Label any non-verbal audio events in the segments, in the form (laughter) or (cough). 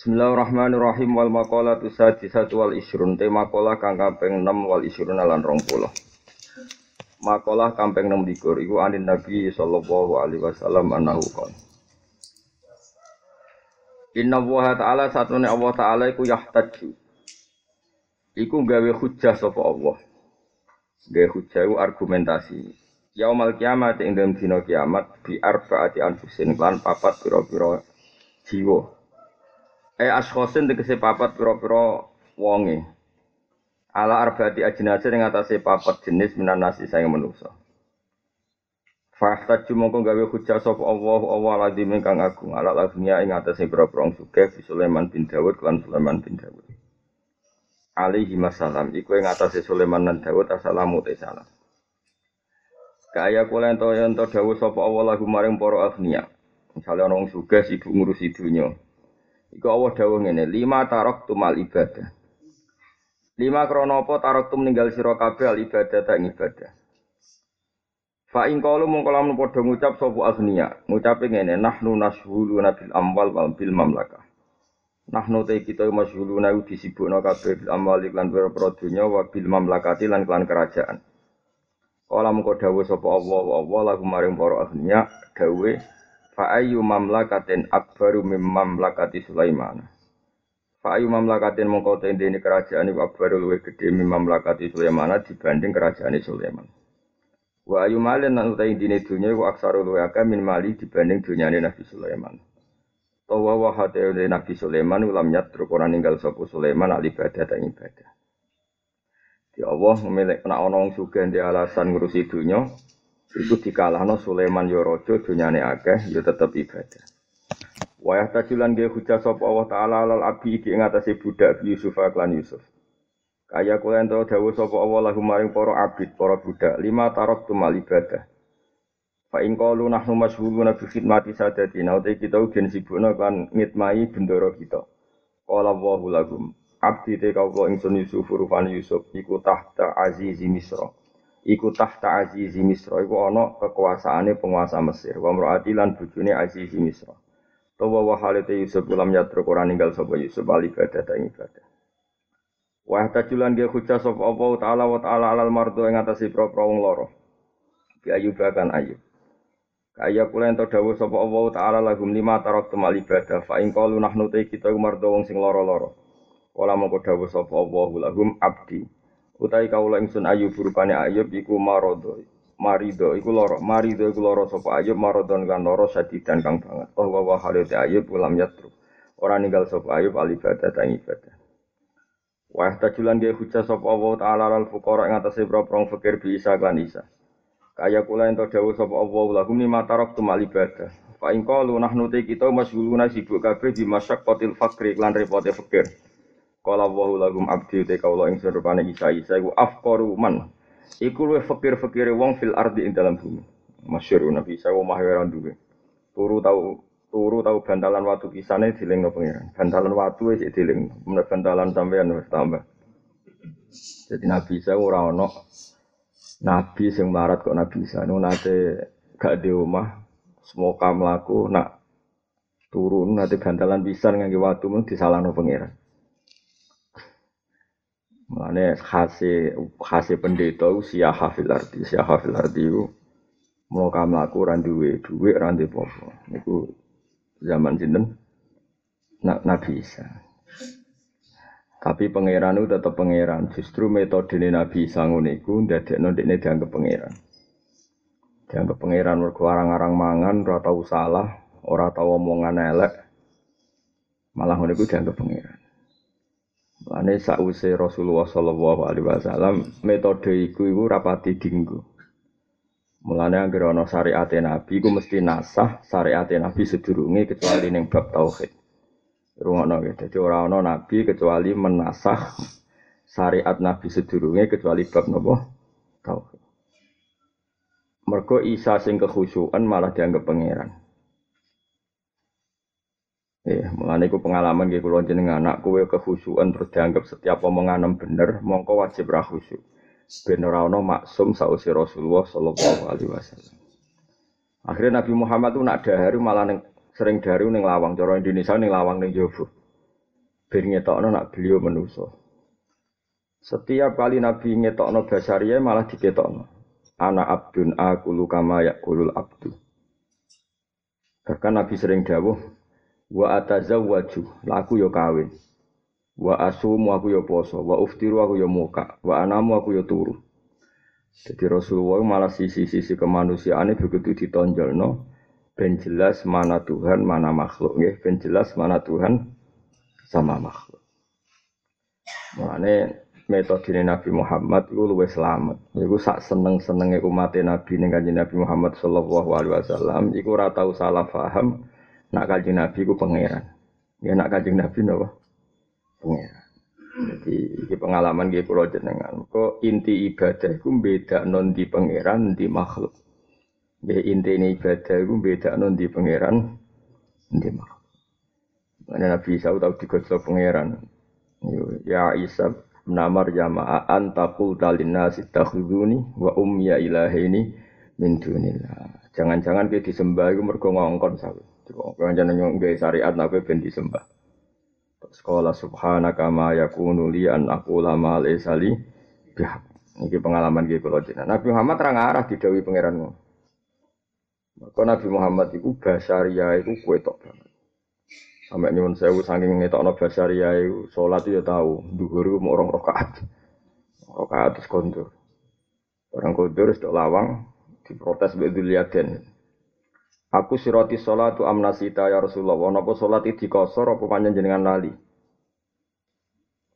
Bismillahirrahmanirrahim. Wal maqalatu sadisatu wal isrun te maqalah kang kaping 6 wal isrun lan 20. Maqalah kaping 6 likur. Iku anin Nabi sallallahu alaihi wasallam annahu qala. Inna Allah Ta'ala satune Allah Ta'ala iku yahtaju Iku gawe hujjah sapa Allah. Gawe hujjah iku argumentasi. Yaumal kiamat ing dalam dina kiamat bi arbaati anfusin lan papat pira-pira jiwa Eh askhosin tegese papat pira-pira wonge. Ala arbaati ajnase ing atase papat jenis minan nasi saya manusa. Fahtaj mongko gawe hujjah sapa Allah Allah lazim ingkang agung ala lazimnya ing atase pira-pira sugih Sulaiman bin Dawud lan Sulaiman bin Dawud. Alaihi masalam iku ing atase Sulaiman lan Dawud assalamu salam. Kaya kula ento ento dawuh sapa Allah lagu maring para agniya. Misale ana wong sugih sibuk ngurusi dunya. Iku Allah dawuh ngene, lima tarok tumal ibadah. Lima krono apa tarok tu meninggal sira kabeh al ibadah tak ibadah. Fa in qalu mung kala padha ngucap sapa agniya, ngucape ngene, nahnu nashhulu nabil amwal wal bil mamlakah. Nahnu te kita masyhuluna disibukno kabeh bil amwal lan pira-pira dunya wa bil mamlakati lan kelan kerajaan. Kala mengko dawuh sapa Allah Allah lagu maring para ahliya dawuh fa ayyu mamlakatin akbaru mim mamlakati Sulaiman. Fa ayyu mamlakatin mengko tendene kerajaan iku akbaru luwih gedhe mim mamlakati Sulaiman dibanding kerajaan Sulaiman. Wa ayu malin lan utai dine dunya iku aksaru luwih akeh min mali dibanding dunyane Nabi Sulaiman. Tawa wa hate Nabi Sulaiman ulam nyatru ora ninggal sapa Sulaiman al ibadah ta ibadah. Ya Allah milik kena ana wong di alasan ngurusi dunya itu dikalahno Sulaiman ya raja dunyane akeh ya tetep ibadah. Wa yahtajulan ge hujah sapa Allah taala alal abi iki ing atase budak Yusuf lan Yusuf. Kaya kula ento dawuh sapa Allah lahum maring para abid, para budak, lima tarok tumal ibadah. Fa in qalu nahnu masyghuluna bi khidmati sadatina, uta kita ugen sibukna kan ngitmai bendoro kita. Qala Allahu lahum, abdi te kawula ingsun Yusuf rupane Yusuf iku tahta azizi Misra. Iku tahta azizi Misra iku ana kekuasaane penguasa Mesir. Wa mraati lan bojone azizi Misra. Tawa wa halate Yusuf ulam yatruk ora ninggal sapa Yusuf al ibadah ta ibadah. Wa tajulan ge hujah sapa Allah taala wa taala alal mardo ing atase pro-pro wong loro. Bi ayub kan ayub. Kaya kula ento dawuh sapa Allah taala lahum lima tarok temal ibadah fa in qalu nahnu te kita mardo wong sing loro-loro. Kala mongko dawuh sapa Allahu lahum abdi. Utai kaula ingsun ayub rupane ayub iku marodo. Marido iku loro, marido iku loro sapa ayub marodon kan loro sadidan kang banget. Oh wa halite ayub ulam yatru. Ora ninggal sapa ayub al ibadah ibadah. Wa tajulan ge hujah sapa Allah taala al fuqara ing atase pro-pro fakir bi isa lan isa. Kaya kula ento dawuh sapa Allah lahum ni matarok tu mal ibadah. Fa in qalu nahnu kita masyghuluna sibuk kabeh di masyaqqatil fakri lan repote fakir. Kala wa lahum abdi te kaula ing rupane Isa Isa iku afqaru man. Iku luwih fakir-fakire wong fil ardi ing dalam bumi. Masyhur Nabi Isa wa mahira duwe. Turu tau turu tau bantalan watu kisane dilingno pangeran. Bantalan watu wis diling. Mun bantalan sampean wis tambah. Jadi Nabi Isa ora ono Nabi sing melarat kok Nabi Isa nu nate gak di omah semoga mlaku nak turun nate bantalan pisan ngangge watu mun disalahno pangeran. Mulane khase khase pendeta usia hafil arti, usia hafil arti itu mau kamu laku randuwe duwe randu popo. Niku zaman sinten nak Nabi Isa. Tapi pangeran itu tetap pangeran. Justru metode Nabi Isa ngono iku ndadekno dekne dianggap pangeran. Dianggap pangeran mergo arang-arang mangan ora tau salah, ora tau omongan elek. Malah ngono dianggap pangeran. Lane sakwise Rasulullah sallallahu alaihi wasallam metode iku iku rapati dinggo. Mulane anggere ana syariat Nabi iku mesti nasah syariat Nabi sedurunge kecuali ning bab tauhid. Rungono ya. Dadi ora ana nabi kecuali menasah syariat Nabi sedurunge kecuali bab napa? Tauhid. Mergo Isa sing kekhusyukan malah dianggap pangeran. Ya, mengenai ku pengalaman gitu kalau jenengan anak kue kehusuan terus dianggap setiap omongan bener, mongko wajib rahusu. Ben ora maksum sausi Rasulullah sallallahu alaihi wasallam. Akhirnya Nabi Muhammad tuh nak dahari malah neng, sering dari neng lawang, cara Indonesia neng lawang neng Jowo. ben ngetokno nak beliau menuso. Setiap kali Nabi ngetokno basaria malah diketokno. Ana abdun akulu kama yakulul abdu. Bahkan Nabi sering dawuh wa atazawwaju, laku yo kawin. Wa asumu aku yo poso, wa uftiru aku yo muka, wa anamu aku yo turu. Jadi Rasulullah malah sisi-sisi kemanusiaan begitu ditonjol no, ben jelas mana Tuhan, mana makhluk, ya. ben jelas mana Tuhan sama makhluk. Makanya metode Nabi Muhammad itu luwih selamat. Iku sak seneng senengnya umat Nabi ning Nabi Muhammad Shallallahu Alaihi Wasallam. Iku ora tau salah paham. Nak kanjeng Nabi ku pangeran. Ya nak kanjeng Nabi napa? pengiran. Jadi ini pengalaman gue pulau jenengan. Kok inti ibadah itu beda non di pangeran di makhluk. Ya inti ini ibadah itu beda non di pangeran di makhluk. Mana Nabi Isa tahu digosok pangeran. Ya Isa namar jamaah antakul talina sitakhuduni wa umya ilahini min dunillah. Jangan-jangan kita disembah itu mergo ngongkon sawi. Jangan-jangan nggak syariat nabi ben. Sekolah subhanaka ma yakunu li an aqula ma laysa li bihaq. Pengalaman iki kula jenengan. Nabi Muhammad ra ngarah didhawuhi pangeranmu. Maka Nabi Muhammad iku basaria iku kuwe tok banget. Sampai nyuwun sewu saking ngetokno basaria iku salat ya tau, dhuwur iku mau rong rakaat. Rakaat terus kondur. Orang kondur wis lawang diprotes mbek Dzulyaden. Aku siroti sholatu amnasita ya Rasulullah. Napa sholat itu dikosor apa jenengan lali?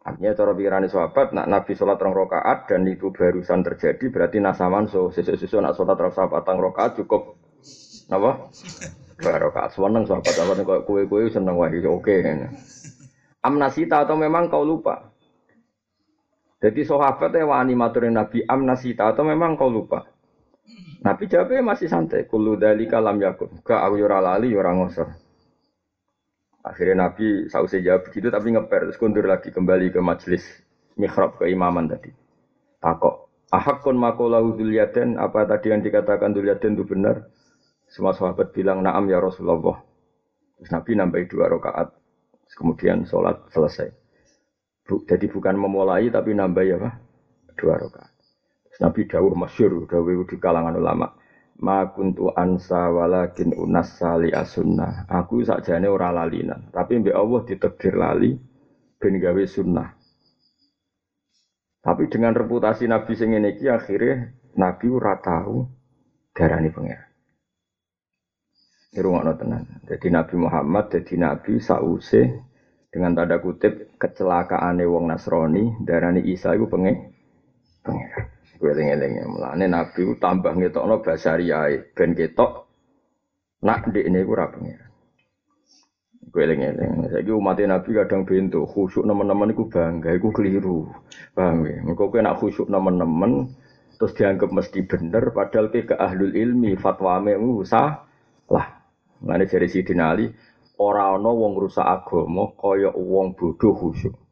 Artinya cara pikiran sahabat, nak Nabi sholat rong rokaat dan itu barusan terjadi berarti nasaman so sesuatu nak sholat rong sahabat rong rokaat cukup apa? Dua rokaat. Seneng sahabat sahabat kok kue kue seneng wah oke. Okay. Amnasita atau memang kau lupa? Jadi sahabatnya wani maturin Nabi amnasita atau memang kau lupa? Nabi jawabnya masih santai. Kulu dali kalam yakun. Gak aku yura lali yura ngosor. Akhirnya Nabi sausai jawab begitu tapi ngeper terus kundur lagi kembali ke majelis mihrab keimaman tadi. Takok. Ahakun makolahu duliaden apa tadi yang dikatakan duliaden itu benar? Semua sahabat bilang naam ya Rasulullah. Terus Nabi nambahi dua rakaat. Kemudian sholat selesai. Jadi bukan memulai tapi nambahi apa? Dua rakaat. Nabi dawuh masyur, dawuh di kalangan ulama. Ma kuntu ansa walakin unas sali asunnah. Aku sakjane ora lalinan, tapi mbek Allah ditakdir lali ben gawe sunnah. Tapi dengan reputasi Nabi sing ngene iki akhirnya Nabi ora tahu darani pangeran. Irungokno tenan. Jadi Nabi Muhammad jadi Nabi sause dengan tanda kutip kecelakaane wong Nasrani darani Isa iku pengen pangeran. Eling-eling mulane Nabi tambah ngetokno basariyae ben ketok nak ndek ini ora pengiran. Gue eling-eling. Saiki Nabi kadang bento khusyuk nemen-nemen iku bangga iku keliru. Paham ya? Engko nak khusyuk nemen-nemen terus dianggap mesti bener padahal ke ke ahlul ilmi fatwa mu salah. Mulane jare Sidin Ali ora ana wong rusak agama kaya wong bodoh khusyuk.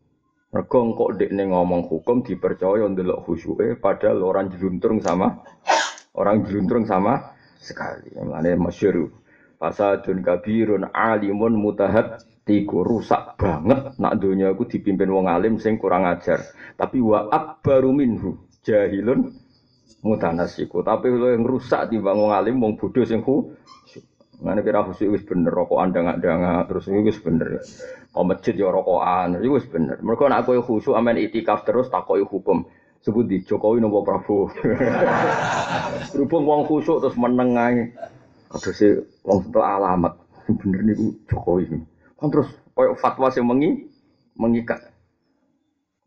Mergo engkok dekne ngomong hukum dipercaya ndelok khusyuke padahal orang jeluntrung sama orang jeluntrung sama sekali. Mulane masyhur fasadun kabirun alimun mutahad tiku rusak banget nak dunia aku dipimpin wong alim sing kurang ajar. Tapi wa akbaru minhu jahilun mutanasiku. Tapi lo yang rusak timbang wong alim wong bodoh sing Mana kira khusyuk wis bener rokok anda nggak nggak terus ini wis bener. Kau masjid ya rokokan, itu wis bener. Mereka nak kau khusyuk amen itikaf terus takoi hukum. Sebut di Jokowi nopo Prabowo. (laughs) Berhubung wong khusyuk terus menengai. Ada sih wong setelah alamat. Bener nih Jokowi. Kan terus kau fatwa sih mengi mengikat.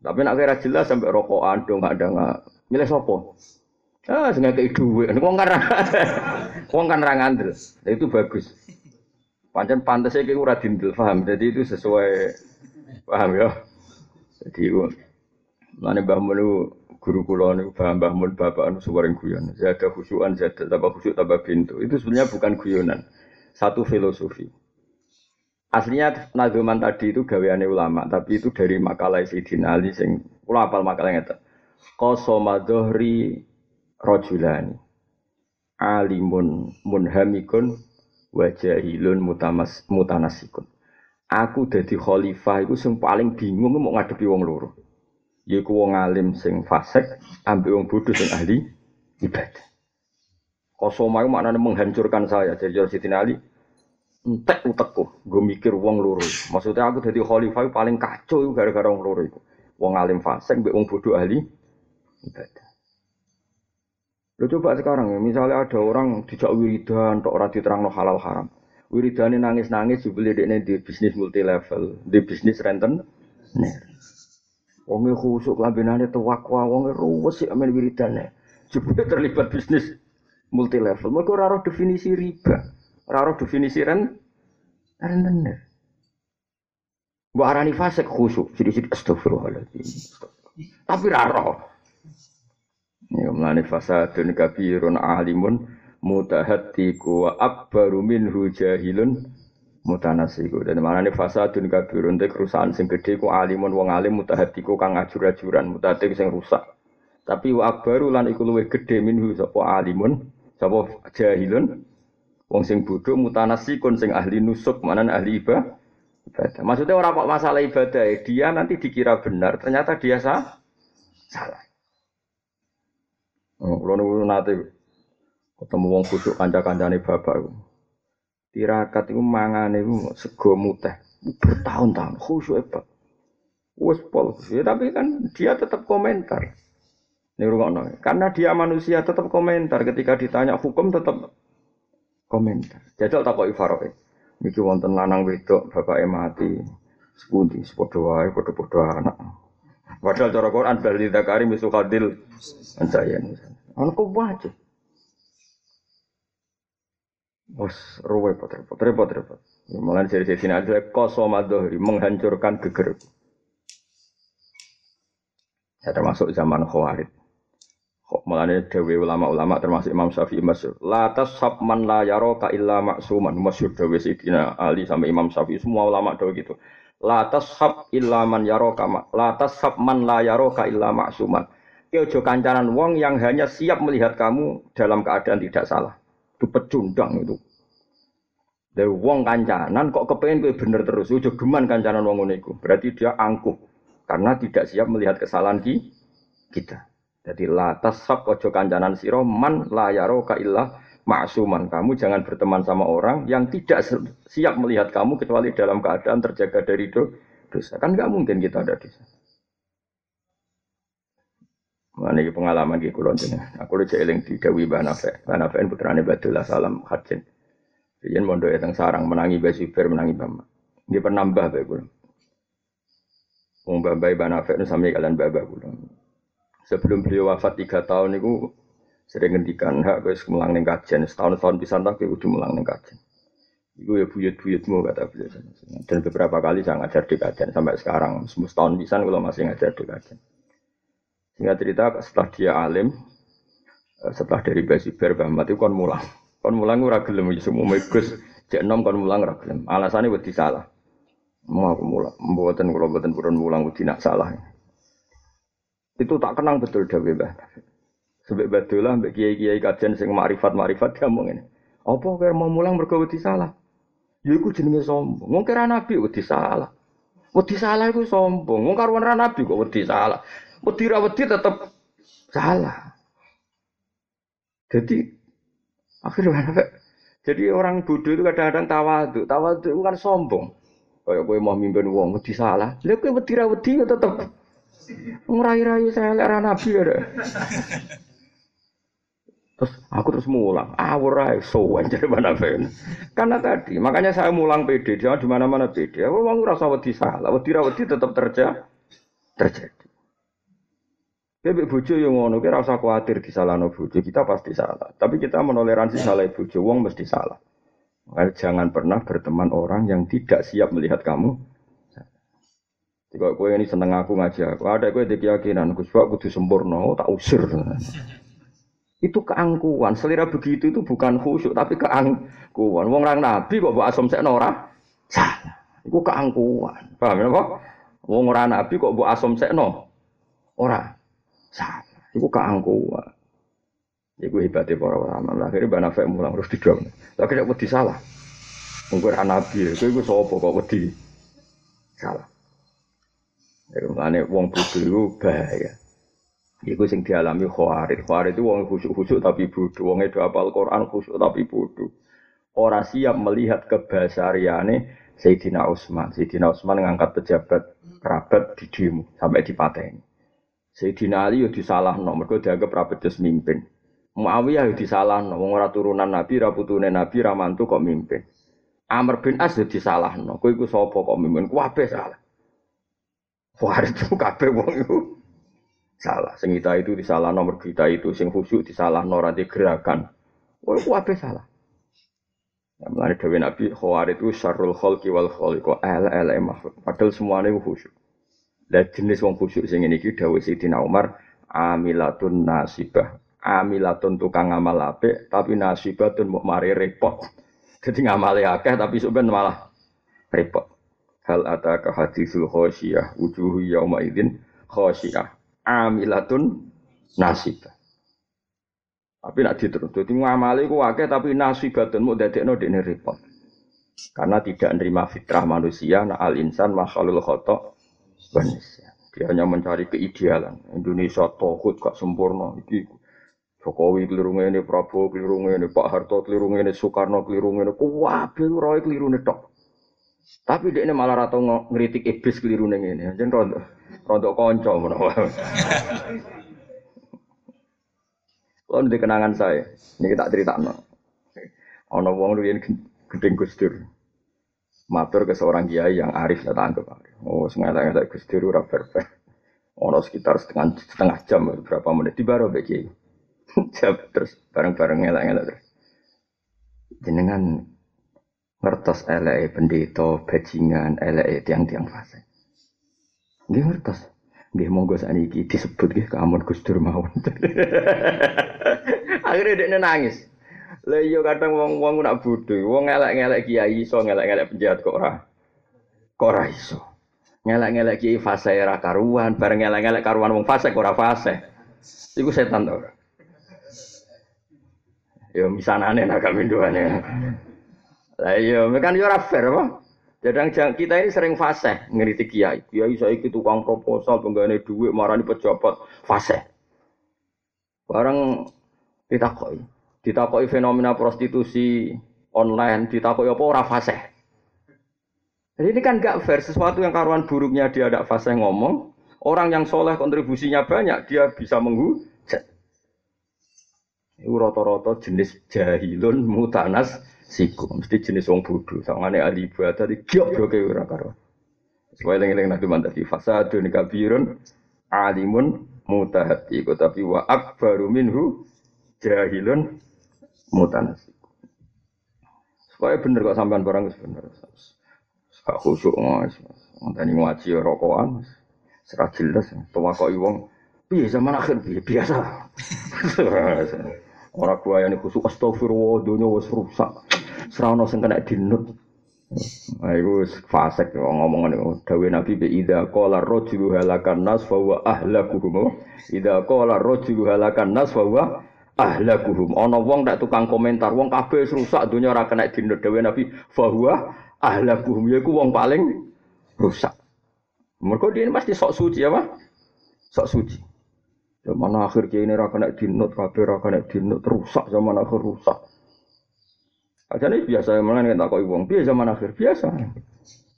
Tapi nak kira jelas sampai rokokan dong ada nggak. Milih sopo. Ah, sing ngekeki dhuwit. Wong kan (laughs) wong kan ra ngandel. Itu bagus. Pancen pantes iki ora dindel, paham. Jadi itu sesuai paham ya. Jadi Mane Mbah Mun guru kula niku paham Mbah Mun bapak anu suwaring guyon. Zada khusyuan zada tambah khusyuk tambah pintu. Itu sebenarnya bukan guyonan. Satu filosofi. Aslinya nazuman tadi itu gaweane ulama, tapi itu dari makalah Sayyidina Ali sing kula apal makalah ngeten. Rojulani alimun munhamikun wajahilun mutamas mutanasikun Aku dadi khalifah iku sing paling bingung mau ngadepi wong loro. Yaiku wong alim sing fasik ambek wong bodoh sing ahli ibadah. Kosoma itu maknanya menghancurkan saya. Jadi Siti Ali, entek utekku, gue mikir wong loro. Maksudnya aku jadi khalifah paling kacau gara-gara wong loro itu. Wong alim fasik, mbek wong bodoh ahli ibadah. Lo coba sekarang ya, misalnya ada orang dijak wiridan, tok ora diterangno halal haram wiridane nangis-nangis jebule dekne di bisnis multi level, di bisnis renten. Wonge khusuk lambenane tuwakwa, wonge ruwes sik amen wiridane. Jebule terlibat bisnis multi level. Mergo ora definisi riba. Ora definisi ren rentenir. Mbok arani fasik khusuk, jadi astagfirullahaladzim. Tapi ora. Ya mlane fasadun kabirun alimun mutahatiku wa akbaru minhu jahilun mutanasiku. Dan mana fasadun kabirun teh kerusakan sing gede ku alimun wong alim mutahatiku kang ajur-ajuran mutahatik sing rusak. Tapi wa akbaru lan iku luwih gede minhu sapa alimun sapa jahilun wong sing bodoh mutanasikun sing ahli nusuk mana ahli ibadah. Maksudnya orang kok masalah ibadah dia nanti dikira benar ternyata dia sah salah oh, kalau nanti ketemu wong khusyuk kanca-kancane bapak iku. Tirakat iku mangane iku sego muteh bertahun-tahun khusyuk hebat. Wes pol, ya, tapi kan dia tetap komentar. Ini rungokno. Karena dia manusia tetap komentar ketika ditanya hukum tetap komentar. Jajal takoki Faroe. Niki wonten lanang wedok bapake mati. Sepundi sepadha wae padha-padha anak. Padahal cara Quran bal dzakari misu kadil ansayan. Ana kok wae. Wes ruwe repot repot repot. Ya, Mulai dari sini ada kosomadohri menghancurkan geger. Ya termasuk zaman Khawarij. Mulane dewe ulama-ulama termasuk Imam Syafi'i masyhur. La tasabman la yaraka illa maksuman. Masyhur dewe Sayyidina Ali sampai Imam Syafi'i semua ulama dewe gitu. La tashab illa man yaraka la tashab man la yaraka illa maksuman. Ki ojo kancanan wong yang hanya siap melihat kamu dalam keadaan tidak salah. Itu pecundang itu. Dari wong kancanan kok kepengen gue bener terus, ujo geman kancanan wong iku. Berarti dia angkuh karena tidak siap melihat kesalahan ki kita. Jadi la tasab ojo kancanan siro man la yaro ka illah maksuman. Kamu jangan berteman sama orang yang tidak siap melihat kamu kecuali dalam keadaan terjaga dari dosa. Kan nggak mungkin kita ada dosa. Mana ini pengalaman di kulon Aku udah eling di Dawi Banafe. Banafe putrane Badullah Salam Hajin. Jadi mondok yang sarang menangi Basibir menangi Bama. Dia penambah baik kulo. Wong Bamba Ibn Afek sampai kalian Baba kulo. Sebelum beliau wafat tiga tahun itu sering ngendikan hak guys mulang neng kajian setahun tahun bisa tak udah mulang neng kajian. Iku ya buyut-buyutmu kata beliau. Dan beberapa kali saya ngajar di kajian sampai sekarang. Setahun bisa kalau masih ngajar di kajian. Singkat cerita setelah dia alim, eh, setelah dari Basibir Bahmat itu kan mulang. Kon mulang ora gelem iki semua Gus cek nom kon mulang ora gelem. Alasane wedi salah. Mau aku mulang, mboten kula mboten purun mulang wedi nak salah. Itu tak kenang betul dawe Mbah. Sebab betul lah mbek kiai-kiai kajian sing makrifat-makrifat ngomong ini. Apa kira mau mulang mergo wedi salah? Ya iku jenenge sombong. Wong kira nabi wedi salah. Wedi salah iku sombong. Wong karuan nabi kok wedi salah. Wedi ra wedi tetep salah. Jadi Akhirnya jadi orang bodoh itu kadang-kadang tawadu. Tawadu itu kan sombong. Kayak gue mau mimpin uang, wedi salah. Lihat gue wedi wedi ya tetap ngerayu-rayu saya lihat nabi ada. Terus aku terus mulang, awur ae sowan (laughs) jadi mana fen. Karena tadi, makanya saya mulang PD, jangan di mana-mana PD. Aku mau ngerasa wedi salah, wedi wedi tetap terjadi. Terjadi. Tapi bojo yang ngono kira usah khawatir disalahno bojo, kita pasti salah. Tapi kita menoleransi salah bojo, wong mesti salah. Makanya jangan pernah berteman orang yang tidak siap melihat kamu. Jika kue ini seneng aku ngaji aku, ada kue di keyakinan, Gus Pak kudu sempurna, oh, tak usir. Itu keangkuhan. Selera begitu itu bukan khusyuk, tapi keangkuhan. Wong orang nabi kok buat asom seknora, salah. Itu keangkuhan. Paham ya, Pak? Wong orang nabi kok buat asom sekno, ora. Salah. Iku keangkuhan. Iku hebatnya para ulama. Akhirnya Mbak Nafek mulang terus tidak. Lagi tidak wedi salah. Mungkin nabi, itu itu sopo kok wedi salah. Jadi mana wong bodoh itu bahaya. Iku sing dialami khawarid. Khawarid itu wong khusyuk-khusyuk tapi bodoh. Wong itu apal Quran khusyuk tapi bodoh. Orang siap melihat kebasariane Sayyidina Utsman. Sayyidina Utsman ngangkat pejabat kerabat di demo sampai dipateni. Sayyidina Ali yo disalahno mergo dianggap ra becus mimpin. Muawiyah yo disalahno wong ora turunan Nabi, ra putune Nabi, ra mantu kok mimpin. Amr bin As yo disalahno. Kowe iku sapa kok mimpin? Kabeh salah. Wah, itu kabeh wong iku salah. Sing kita itu disalah nomor kita itu, sing khusyuk disalah ora gerakan. Wah, kabeh salah. Ya, melani Dewi Nabi Khawarid itu syarul khalqi wal khaliqo ala ala makhluk. Padahal semuanya itu khusyuk. Dan jenis wong khusyuk sing ini ki Dewi Sidina Umar amilatun nasibah. Amilatun tukang ngamal apik tapi nasibatun mau mari repot. (laughs) Jadi ngamale akeh tapi sebenarnya malah repot. Hal ataka hadisul khosyiyah wujuhu yauma idzin khosyiyah amilatun nasibah. Tapi nak diterus, jadi ngamali ku akeh tapi nasibatun mau dadekno dekne repot. Karena tidak menerima fitrah manusia, nah al insan makhlul khotok manusia. Dia hanya mencari keidealan. Indonesia tohut gak sempurna. Iki Jokowi keliru ini, Prabowo keliru ini, Pak Harto keliru ini, Soekarno keliru ini, kuwabe roy keliru ini. Tapi dia ini malah rata ngeritik iblis keliru ini. Jadi rontok, rontok konco Kalau di kenangan saya, ini kita cerita no. Ono wong riyen gedeng Gus Matur ke seorang kiai yang arif saya tangkap. Oh, sengaja ngelak Gus Dur ora fair Ono sekitar setengah setengah jam berapa menit di baru kiai. (laughs) terus bareng-bareng ngelak-ngelak terus. Jenengan ngertos elek pendeta bajingan elek tiang-tiang fase. Dia ngertos. Nggih monggo sakniki disebut nggih kamun Gus Dur mawon. (laughs) Akhirnya dia nangis. Lah iya kadang wong-wong nak bodho, wong ngelek-ngelek kiai iso ngelek-ngelek penjahat kok ora. Kok ora iso. Ngelek-ngelek kiai fase ora karuan, bareng ngelek-ngelek karuan wong fase ora fase. Iku setan to ora. Yo misanane nak kamindoane. Lah iya, kan yo ora fair apa? Jadang kita ini sering fase ngeritik kiai. Kiai itu tukang proposal penggane duit marani pejabat fase. Barang ditakoi, ditakoi fenomena prostitusi online, ditakoi apa ora fase. Jadi ini kan gak fair sesuatu yang karuan buruknya dia ada fase ngomong, orang yang soleh kontribusinya banyak dia bisa menghujat. Ini roto-roto jenis jahilun mutanas siku mesti jenis wong bodoh sangane ahli ibadah di gobloke ora karo Sesuai eling-eling nabi mantap fasadun kabirun alimun mutahati tapi wa akbaru minhu jahilun mutanasik. Supaya bener kok sampean barang bener. Gak khusyuk mas. Tani ngaji rokokan. Serah jelas. Tuwa kok iwong. Piye zaman akhir piye biasa. (laughs) Orang gua yang khusyuk astagfirullah dunia wis rusak. Serana sing kena dinut. Nah, itu fasek ngomong itu. Nabi bi ida qala rajulu halakan nas fa huwa ahlakuhum. Ida qala rajulu halakan nas fa huwa ahlakuhum. Ana wong tak tukang komentar, wong kabeh rusak dunia ora kena dinut. Dawe Nabi fa huwa ahlakuhum. Yaiku wong paling rusak. Mereka dia pasti sok suci apa? Sok suci. Zaman akhir ini ora kena dinut, kabeh ora kena dinut, rusak zaman akhir rusak. Aja nih biasa mana nih tak kau uang biasa zaman akhir biasa.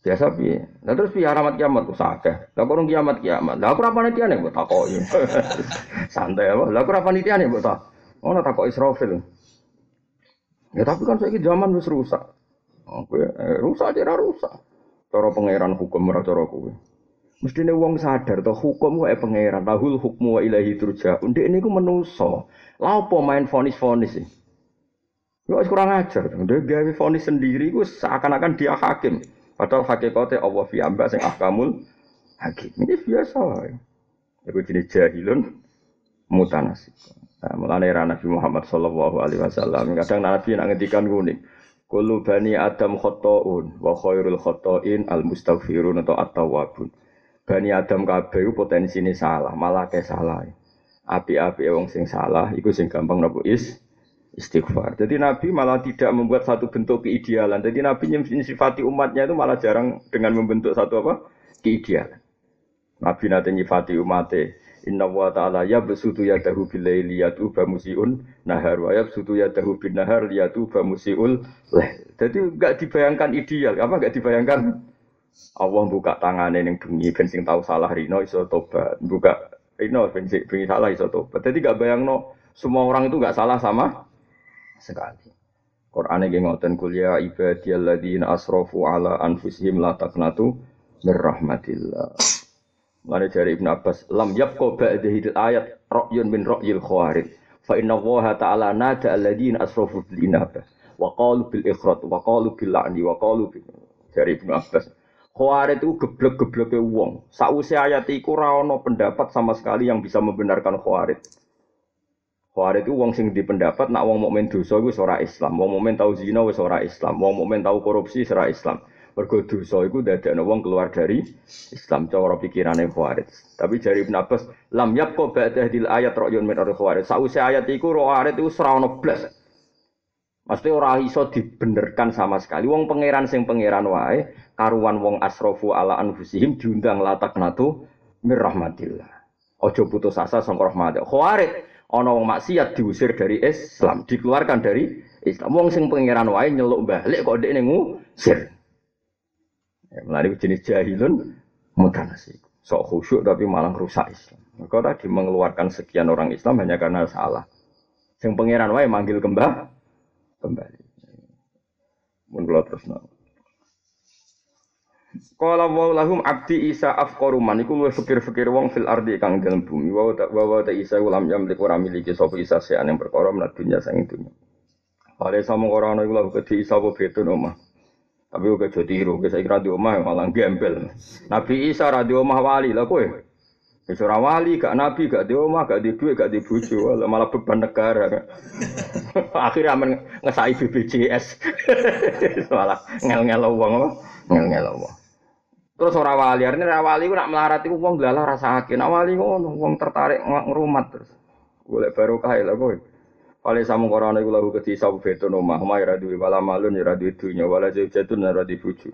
Biasa piye. Nah terus piye alamat kiamat tuh sakeh. Lah kurang kiamat kiamat. Lah aku ora panitia nih buat takoi. (laughs) Santai apa? Lah aku ora panitia nih buat tak. Oh nak takoi Israfil. Ya tapi kan saya zaman wis rusak. Oh, eh, rusak aja rusak. Cara pangeran hukum ora cara kowe. Mestine wong sadar to hukum wae pangeran, lahul hukmu wa ilahi turja. Ndek niku menusa. Lah apa main fonis-fonis sih? Itu kurang ajar. Dia gawe vonis sendiri itu seakan-akan dia hakim. Padahal hakikatnya Allah fi amba sing ahkamul hakim. Ini biasa wae. Iku jenis jahilun mutanasik. Nah, mulane Nabi Muhammad sallallahu alaihi wasallam kadang Nabi nak ngendikan kuning. Kullu bani Adam khotoun wa khairul khotoin al mustaghfirun atau at-tawwabun. Bani Adam kabeh potensi ini salah, malah ke salah. Api-api wong sing salah iku sing gampang nopo is istighfar. Jadi Nabi malah tidak membuat satu bentuk keidealan. Jadi Nabi nyifati umatnya itu malah jarang dengan membentuk satu apa? Keidealan. Nabi nanti nyifati umatnya. Inna wa ta'ala ya besutu ya dahu bilai liyatu bamusiun nahar wa ya besutu ya dahu bin nahar liyatu bamusiul leh. Jadi enggak dibayangkan ideal. Apa enggak dibayangkan? Allah buka tangannya yang bunyi bensin tahu salah rino iso tobat. Buka rino bensin bunyi salah iso tobat. Jadi enggak bayang no semua orang itu enggak salah sama sekali. Quran ini ngoten kuliah ibadiyalladzina asrofu ala anfusihim la taqnatu mir rahmatillah. Mane dari Ibnu Abbas, lam yabqa ba'da ayat ra'yun min ra'yil khawarij. Fa inna Allah ta'ala nada alladzina asrafu bil inabah wa qalu bil ikhrat wa qalu bil la'ni wa qalu bil dari Ibnu Abbas. Khawarij itu geblek-gebleke wong. Sakwise ayat iku pendapat sama sekali yang bisa membenarkan Khawarij. Khawarij itu wong sing pendapat nak wong mukmin dosa iku ora Islam, wong mukmin tau zina wis ora Islam, wong mukmin tau korupsi ora Islam. Mergo dosa iku dadekno wong keluar dari Islam cara pikirane Khawarij. Tapi jari Ibn Abbas, lam yabqa ba'da hadil ayat ra'yun min Khawarij. Sause ayat iku Khawarij iku ora ono blas. Mesti ora iso dibenerkan sama sekali. Wong pangeran sing pangeran wae, karuan wong asrofu ala anfusihim diundang latak natu mir. Ojo putus asa sangka rahmat. Khawarij ana wong maksiat diusir dari Islam, dikeluarkan dari Islam. Wong sing pangeran wae nyeluk balik kok ndek ngusir. Ya, melalui jenis jahilun mutanasi. Sok khusyuk tapi malah rusak Islam. Maka tadi mengeluarkan sekian orang Islam hanya karena salah. Sing pangeran wae manggil kembali. Kembali. Mun terus nang. Kala wa lahum abdi Isa afqaru man iku luwih fikir-fikir wong fil ardi kang dalem bumi wa ta wa ta Isa ulam yam lik ora miliki sapa Isa sean yang perkara menat dunya sang dunya. Pare sama ora ana iku kedhi Isa apa betun omah. Tapi uga jadi tiru, saya kira di omah malah gembel. Nabi Isa ra di omah wali lah kowe. Wis ora wali, gak nabi, gak di omah, gak di duit, gak di bojo, malah beban negara. (laughs) Akhirnya aman ngesai BPJS. (laughs) malah ngel-ngel wong? Ngel-ngel wong. Terus ora wali, artinya ora wali ku nak melarat iku wong glalah rasake. Nak wali ngono, wong tertarik ngrumat terus. Golek barokah lha kowe. Wale samu korone iku lahu keti sabu beto no mah mai duwe wala malun ya duwe dunya wala jatun ora di bojo.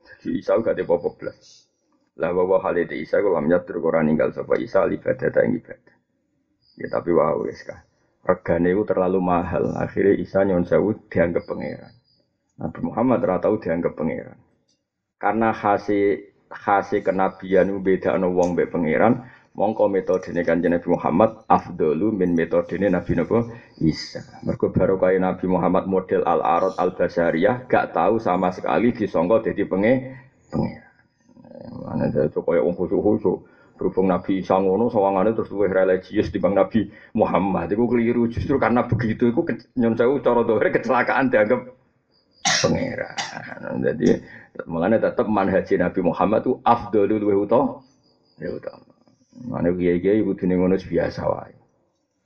Jadi Isa gak ada apa blas. Lah bahwa hal itu Isa kok lamnya tur ora ninggal sapa Isa ibadah ta ibadah. Ya tapi wah wis kah. Regane itu terlalu mahal. Akhirnya Isa nyon sewu dianggap pangeran. Nabi Muhammad ora tau dianggap pangeran. Karena hasil hasil kenabian beda no wong be pangeran, mongko metodene kanjeng Nabi Muhammad afdalu min metodene Nabi Nabi Isa. Mergo barokah Nabi Muhammad model al arad al basariyah gak tahu sama sekali disangka dadi penge pangeran. Mana itu kaya wong khusyuk-khusyuk. Berhubung Nabi Isa ngono sawangane terus luwih religius dibanding Nabi Muhammad. Iku keliru justru karena begitu iku nyon sewu cara dohre kecelakaan dianggap pangeran. Jadi Makanya tetap manhaj Nabi Muhammad itu afdolul luwih utama. Mana kiai-kiai ibu dunia ngono biasa wae.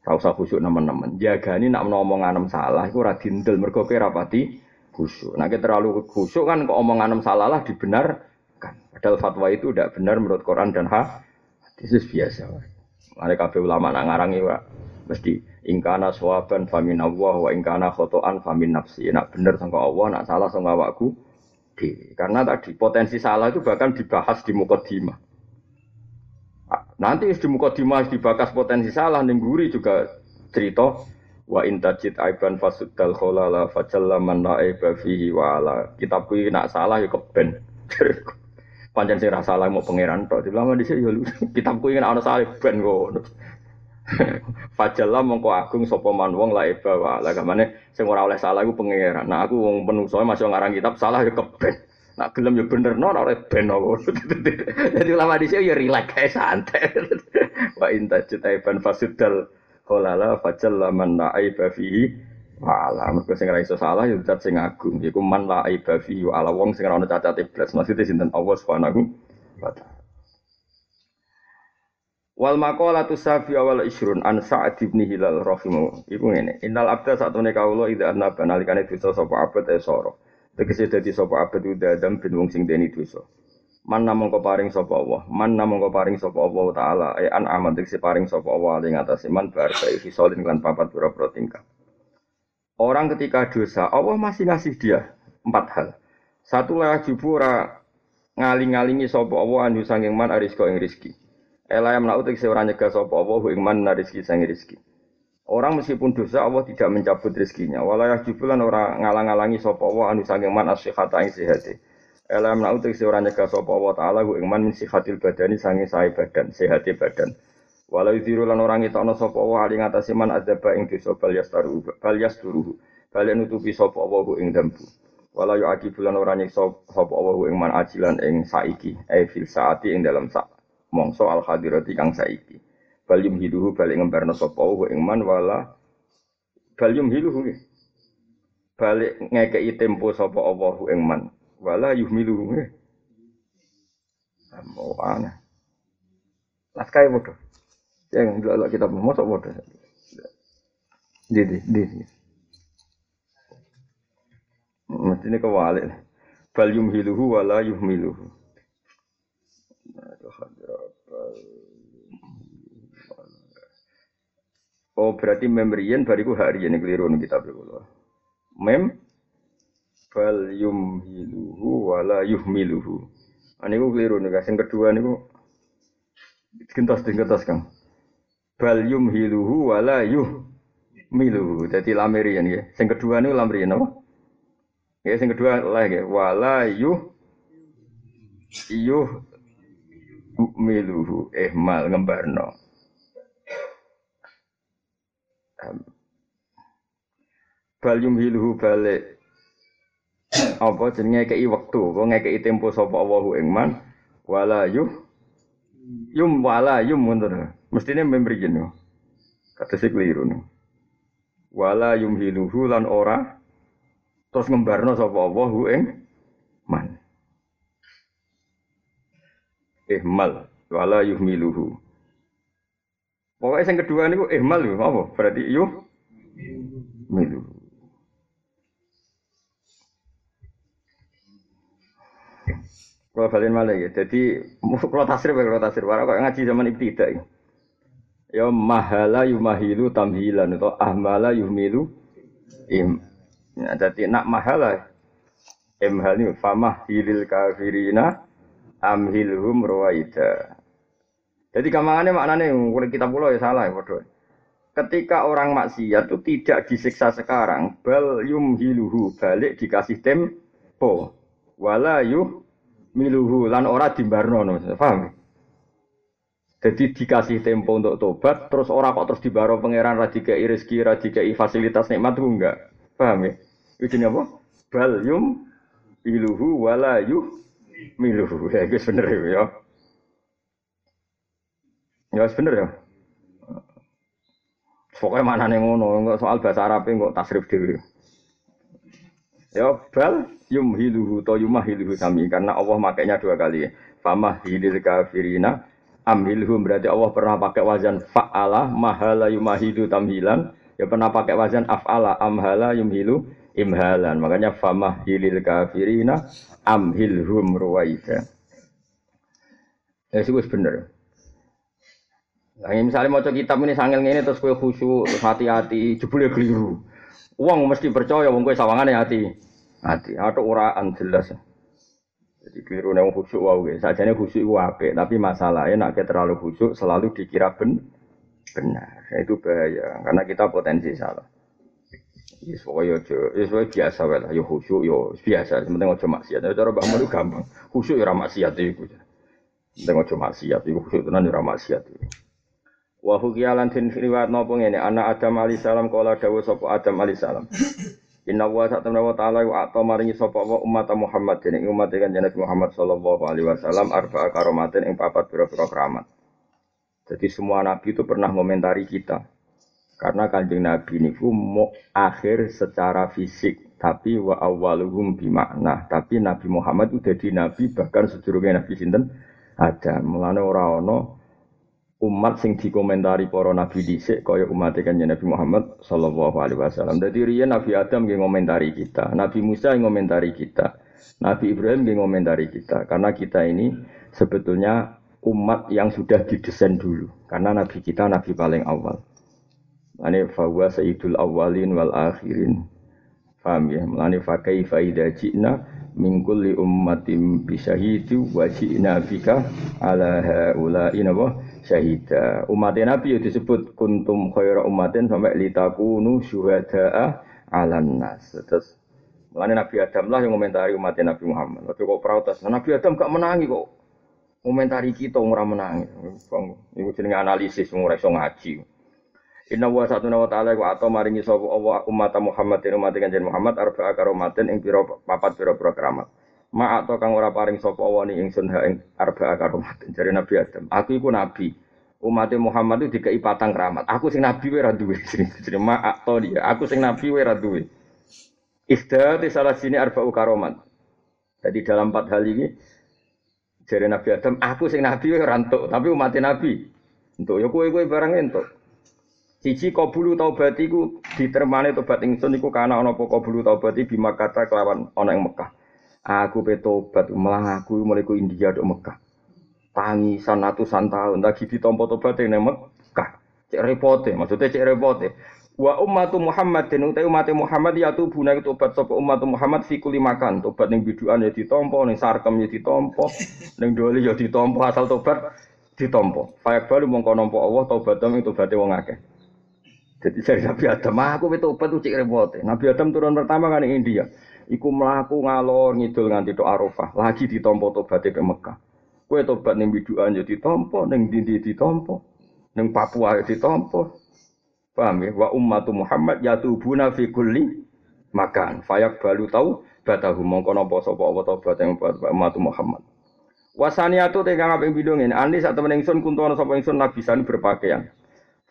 Ora usah nemen-nemen. Jagani nak ngomong anem salah iku ora dindel mergo kowe rapati khusyuk. Nek terlalu khusyuk kan kok omong anem salah lah dibenarkan. Padahal fatwa itu tidak benar menurut Quran dan hadis biasa wae. Mane kabeh ulama nak ngarangi wae mesti ingkana sawaban famin Allah wa ingkana khotoan famin nafsi. Nak bener sangka Allah, nak salah sangka awakku dewi. Karena tadi potensi salah itu bahkan dibahas di mukadimah. Nanti di mukadimah dibahas potensi salah, nengguri juga cerita wa intajid aiban fasuddal kholala fajalla man aiba fihi wa ala. Kitabku ini nak salah ya keben. (laughs) Panjang sing salah mau pangeran tok. Dilama dhisik ya (laughs) kitabku ini ana salah ben kok. (laughs) Fajalla mongko agung sapa man wong la eba wa la gamane sing ora oleh salah iku pangeran. Nah aku wong penungso masih ngarang kitab salah ya keben. Nak gelem ya bener no ora ben Jadi (laughs) ulama dhisik ya relax kae santai. (laughs) Wa inta ban fasudal qolala fajalla man la aiba fihi wa ala. Mergo sing iso salah ya zat sing agung. Iku man la aiba fihi ala wong sing ora ono cacate blas. Maksudnya sinten Allah Subhanahu wa taala. Wal maqalatu safi awal isrun an Sa'ad bin Hilal rahimahu. Iku ngene, innal abda satune kawula idza annaba nalikane dosa sapa abad e soro. Tegese dadi sapa abad udah adam bin wong sing deni dosa. Man namung paring sapa Allah, man namung paring sapa Allah taala e an aman tegese paring sapa Allah ing atase man bar sae fisolin kan papat pira-pira tingkah. Orang ketika dosa, Allah masih ngasih dia empat hal. Satu lah jubura ngaling-ngalingi sapa Allah anu sanging man arisko ing rizki. Ela yang menaut tegese ora nyegah sapa Allah ing man rizki sanging rizki. Orang meskipun dosa Allah tidak mencabut rezekinya. Walayah jubulan orang ngalang-alangi sapa Allah anu sanging man asyihata ing sehate. Ela yang menaut tegese ora nyegah sapa Allah taala ing man min sihatil badani sanging sae badan, sehate badan. Walau diru lan orang ngetokno sapa Allah ali ngatasi man adzaba ing dosa bal yastaru bal yasturuhu. Bal nutupi sapa Allah ing dambu. Walau yu bulan orang nyiksa sapa Allah ing man ajilan ing saiki, e fil saati ing dalam sak mongso al hadirati kang saiki. Bal hiduhu balik ngembarno sapa Allah ing man wala bal hiduhu nggih. Balik ngekei tempo sapa Allah ing man wala yuhmiluhu nggih. Mau aneh. Laskai bodoh. Yang dulu kita mosok bodoh. Di di di. Ini kewalik. Bal yumhiluhu wala yuhmiluhu. Oh berarti memrian bariku hari ini keliru nih kita berkulu. Mem bal yumhiluhu wala yuhmiluhu. Ini ku keliru nih. Yang kedua nih ku gentos kang bal yumhiluhu wala yuhmiluhu. Jadi lamirian ya. Yang kedua ini lamirian apa? Ya yang kedua lagi wala yuh yuh miluhu ihmal ngembarno. Bal yumhiluhu balik apa jenenge kei wektu, apa ngekei tempo sapa Allahu ing man wala yuh yum wala yum ngono Mestine memberi jeneng. Kata si keliru nih. Wala yumhiluhu lan ora terus ngembarno sapa Allah hu ing man. Ihmal wala yuhmiluhu. Pokoknya yang kedua ini ihmal yuk, apa? Berarti yuh milu. Kalau kalian malah ya, jadi kalau tasrif ya kalau tasrif, kalau ngaji zaman ibtidak ya. Ya mahala yumahilu tamhilan atau ahmala yuhmilu im. Ya, jadi nak mahala imhal ini famah hilil kafirina amhilhum rawaida. Jadi kamangannya maknanya kalau kita pulau ya salah ya bodoh. Ketika orang maksiat itu tidak disiksa sekarang, bal yumhiluhu balik dikasih tempo, wala yuh miluhu lan ora dimbarno, paham? Jadi dikasih tempo untuk tobat, terus orang kok terus dibaro pangeran radika rezeki, radika fasilitas nikmat itu enggak. Paham ya? Itu apa? Bal yum iluhu wala yuh miluhu. Ya itu bener ya. Ya bener ya. Pokoknya mana nih ngono, enggak soal bahasa Arab enggak tasrif dewi. Ya bal yum hiluhu to yumah hiluhu sami karena Allah makainya dua kali. Famah hilil kafirina amhilhum berarti Allah pernah pakai wazan fa'ala mahala yumahidu tamhilan ya pernah pakai wazan af'ala amhala yumhilu imhalan makanya famah hilil kafirina amhilhum ruwaida ya sih bener Nah, misalnya mau kitab ini sangil ini terus kue khusyuk, terus hati-hati, jebule keliru. Uang mesti percaya, uang kue sawangannya hati, hati. Atau uraan jelas. Jadi keliru nang khusyuk wae. Ya. Sajane khusyuk apik, tapi masalahnya nak terlalu khusyuk selalu dikira ben benar. Itu bahaya karena kita potensi salah. Ya pokoknya aja, ya biasa lah, ya khusyuk yo biasa, penting aja maksiat. Ya cara Mbah Mun gampang. Khusyuk ya ora maksiat iku. Penting aja maksiat, iku khusyuk tenan ya ora maksiat. Wa hukiyalan tin riwayat napa ngene, anak Adam alaihissalam kala dawuh sapa Adam alaihissalam. (coughs) Inna wa sa'tamna wa ta'ala wa ato maringi sapa wa umat Muhammad dene umat kan Nabi Muhammad sallallahu alaihi wasallam arba'a karomatin ing papat pira-pira keramat. Jadi semua nabi itu pernah komentari kita. Karena kanjeng nabi niku mau akhir secara fisik, tapi wa awwaluhum bimakna. Tapi Nabi Muhammad udah di nabi bahkan sedurunge nabi sinten ada. Mulane ora ana umat sing dikomentari para nabi dhisik kaya umat kanjeng Nabi Muhammad sallallahu alaihi wasallam. Dadi riyen Nabi Adam nggih ngomentari kita, Nabi Musa ngomentari kita, Nabi Ibrahim nggih ngomentari kita karena kita ini sebetulnya umat yang sudah didesain dulu karena nabi kita nabi paling awal. Ane fawa sayyidul awalin wal akhirin. Paham ya? Mulane fa kaifa idza ji'na min kulli ummatin bi syahidi wa ji'na bika ala haula'i nawa syahida. Umat Nabi disebut kuntum khaira ummatin sampai litakunu syuhada'a 'alan nas. Terus Mulane Nabi Adam lah yang komentari umat Nabi Muhammad. Tapi kok protes, nah, Nabi Adam gak menangi kok. Komentari kita ora menangi. Iku jenenge analisis ora iso ngaji. Inna wa satu wa ta'ala wa atau maringi sapa Allah umat Muhammad dan umat kanjeng Muhammad arba'a karomatin ing pira papat pira-pira keramat. Ma atau kang ora paring sapa Allah ni ingsun ha ing arba'a karomatin jare Nabi Adam. Aku iku nabi. Umat Muhammad itu dikai patang keramat. Aku sing nabi wae ra duwe. (laughs) Jadi ma atau dia. Aku sing nabi wae ra duwe. di salah sini arba'u karomat. Jadi dalam empat hal ini jare Nabi Adam, aku sing nabi wae ora tapi umat Nabi. Untuk ya kowe-kowe barang entuk. Siji kabulu taubat iku ditermane tobat ingsun iku kana ana apa kabulu taubat bima kata kelawan ana ing Mekah. Aku pe tobat malah aku mulai ku India dok Mekah. Tangisan atusan tahun lagi ditampa tobat ning Mekah. Cek repote, maksudnya cek repote. Wa ummatu Muhammadin utai umat Muhammad ya tu buna tobat sapa umat Muhammad fi kuli makan. Tobat ning biduan ya ditampa, ning sarkem ya ditampa, ning doli ya ditampa asal tobat ditampa. Fayak balu mongko nampa Allah tobat ing tobate wong akeh. Jadi dari Nabi Adam, aku itu obat tuh cek repot. Nabi Adam turun pertama kan di India. Iku melaku ngalor ngidul nganti do Arafah. Lagi ditompo tobat ke Mekah. Kue tobat ning biduan yo ditompo, ning dindi ditompo, ning Papua yo ditompo. Paham ya? Wa ummatu Muhammad yatubuna fi kulli makan. Fayak balu tau batahu mongko napa sapa apa tobat yang umat Muhammad. Wasaniatu tegang apa yang bidung ini. Andi saat temen kuntuan sapa ingsun nabisan berpakaian.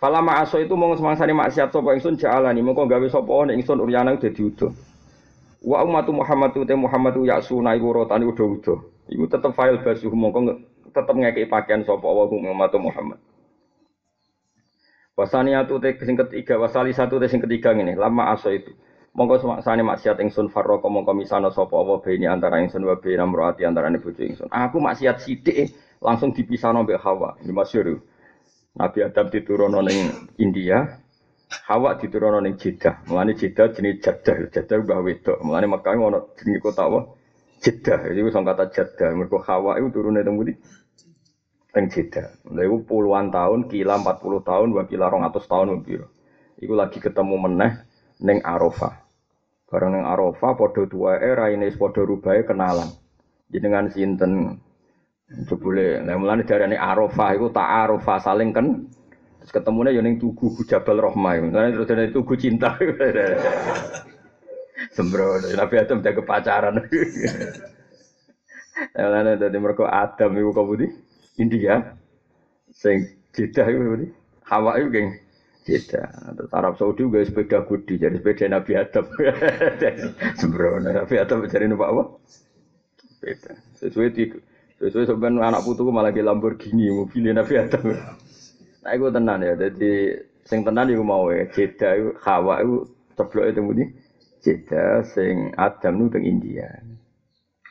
Fala ma'aso itu mau semangsane maksiat sapa ingsun jalani mongko gawe sapa nek ingsun uryana dadi udo. Wa ummatu Muhammad te Muhammad ya sunai urutane udo-udo. Iku tetep file basuh mongko tetep ngekeki pakaian sapa wa ummatu Muhammad. Wasaniatu te sing ketiga wasali satu te sing ketiga ngene lama aso itu. Monggo semangsane maksiat ingsun farroko mongko misano sapa wa beni antara ingsun wa beni amroati antara bojo ingsun. Aku maksiat sithik langsung dipisahno mbek Hawa. Ini masyhur. Nabi Adam diturunkan ning India, Hawa diturunkan ning Jeddah. Mulane Jeddah jenis Jeddah, Jeddah mbah wedok. Mulane Mekah ono jenenge kota apa? Jeddah. Itu sing kata Jeddah. Mergo Hawa itu turune teng pundi? Teng Jeddah. Lha puluhan tahun, kila 40 tahun, wa kila 200 tahun piro. Iku lagi ketemu meneh ning Arafah. Bareng ning Arafah padha tuwae raine padha rubahe kenalan. Jenengan sinten? Jebule, nah mulane darane Arafah iku tak Arafah saling kan terus ketemunya ya ning tugu Jabal Rahmah. Mulane terus dari tugu cinta. (laughs) Sembro, Nabi Adam pacaran. (laughs) Mulane dadi mergo Adam iku kabudi India sing Jeddah iku kabudi. Hawa iku geng Jeddah. Terus Arab Saudi juga sepeda gudi, jadi sepeda Nabi Adam. (laughs) Sembro, Nabi Adam cari numpak apa? Sepeda. Sesuai Sesuai sebenarnya anak putuku malah ke Lamborghini, mobilnya Nabi Adam. Nah, itu tenan ya. Jadi, sing tenan itu mau ya. Jeda itu, Hawa itu, ceblok itu mudi. Jeda, sing Adam itu teng India.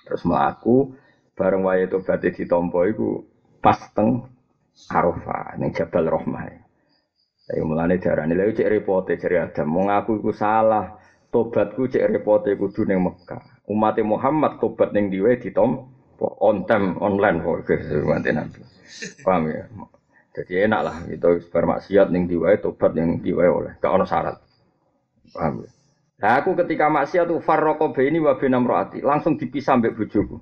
Terus melaku, bareng waya itu berarti ditompo itu pas teng Arafah, ning Jabal Rahmah. Tapi mulane darane lha cek repote cari Adam, mau ngaku iku salah. Tobatku cek repote kudu ning Mekah. Umat Muhammad tobat ning diwe ditompo on time online kok nanti nanti. Paham ya? Jadi enak lah itu bermaksiat yang diwai tobat yang diwai oleh. Gak ono syarat. Paham ya? Nah aku ketika maksiat tuh farroko ini wa binam roati langsung dipisah mbek bojoku.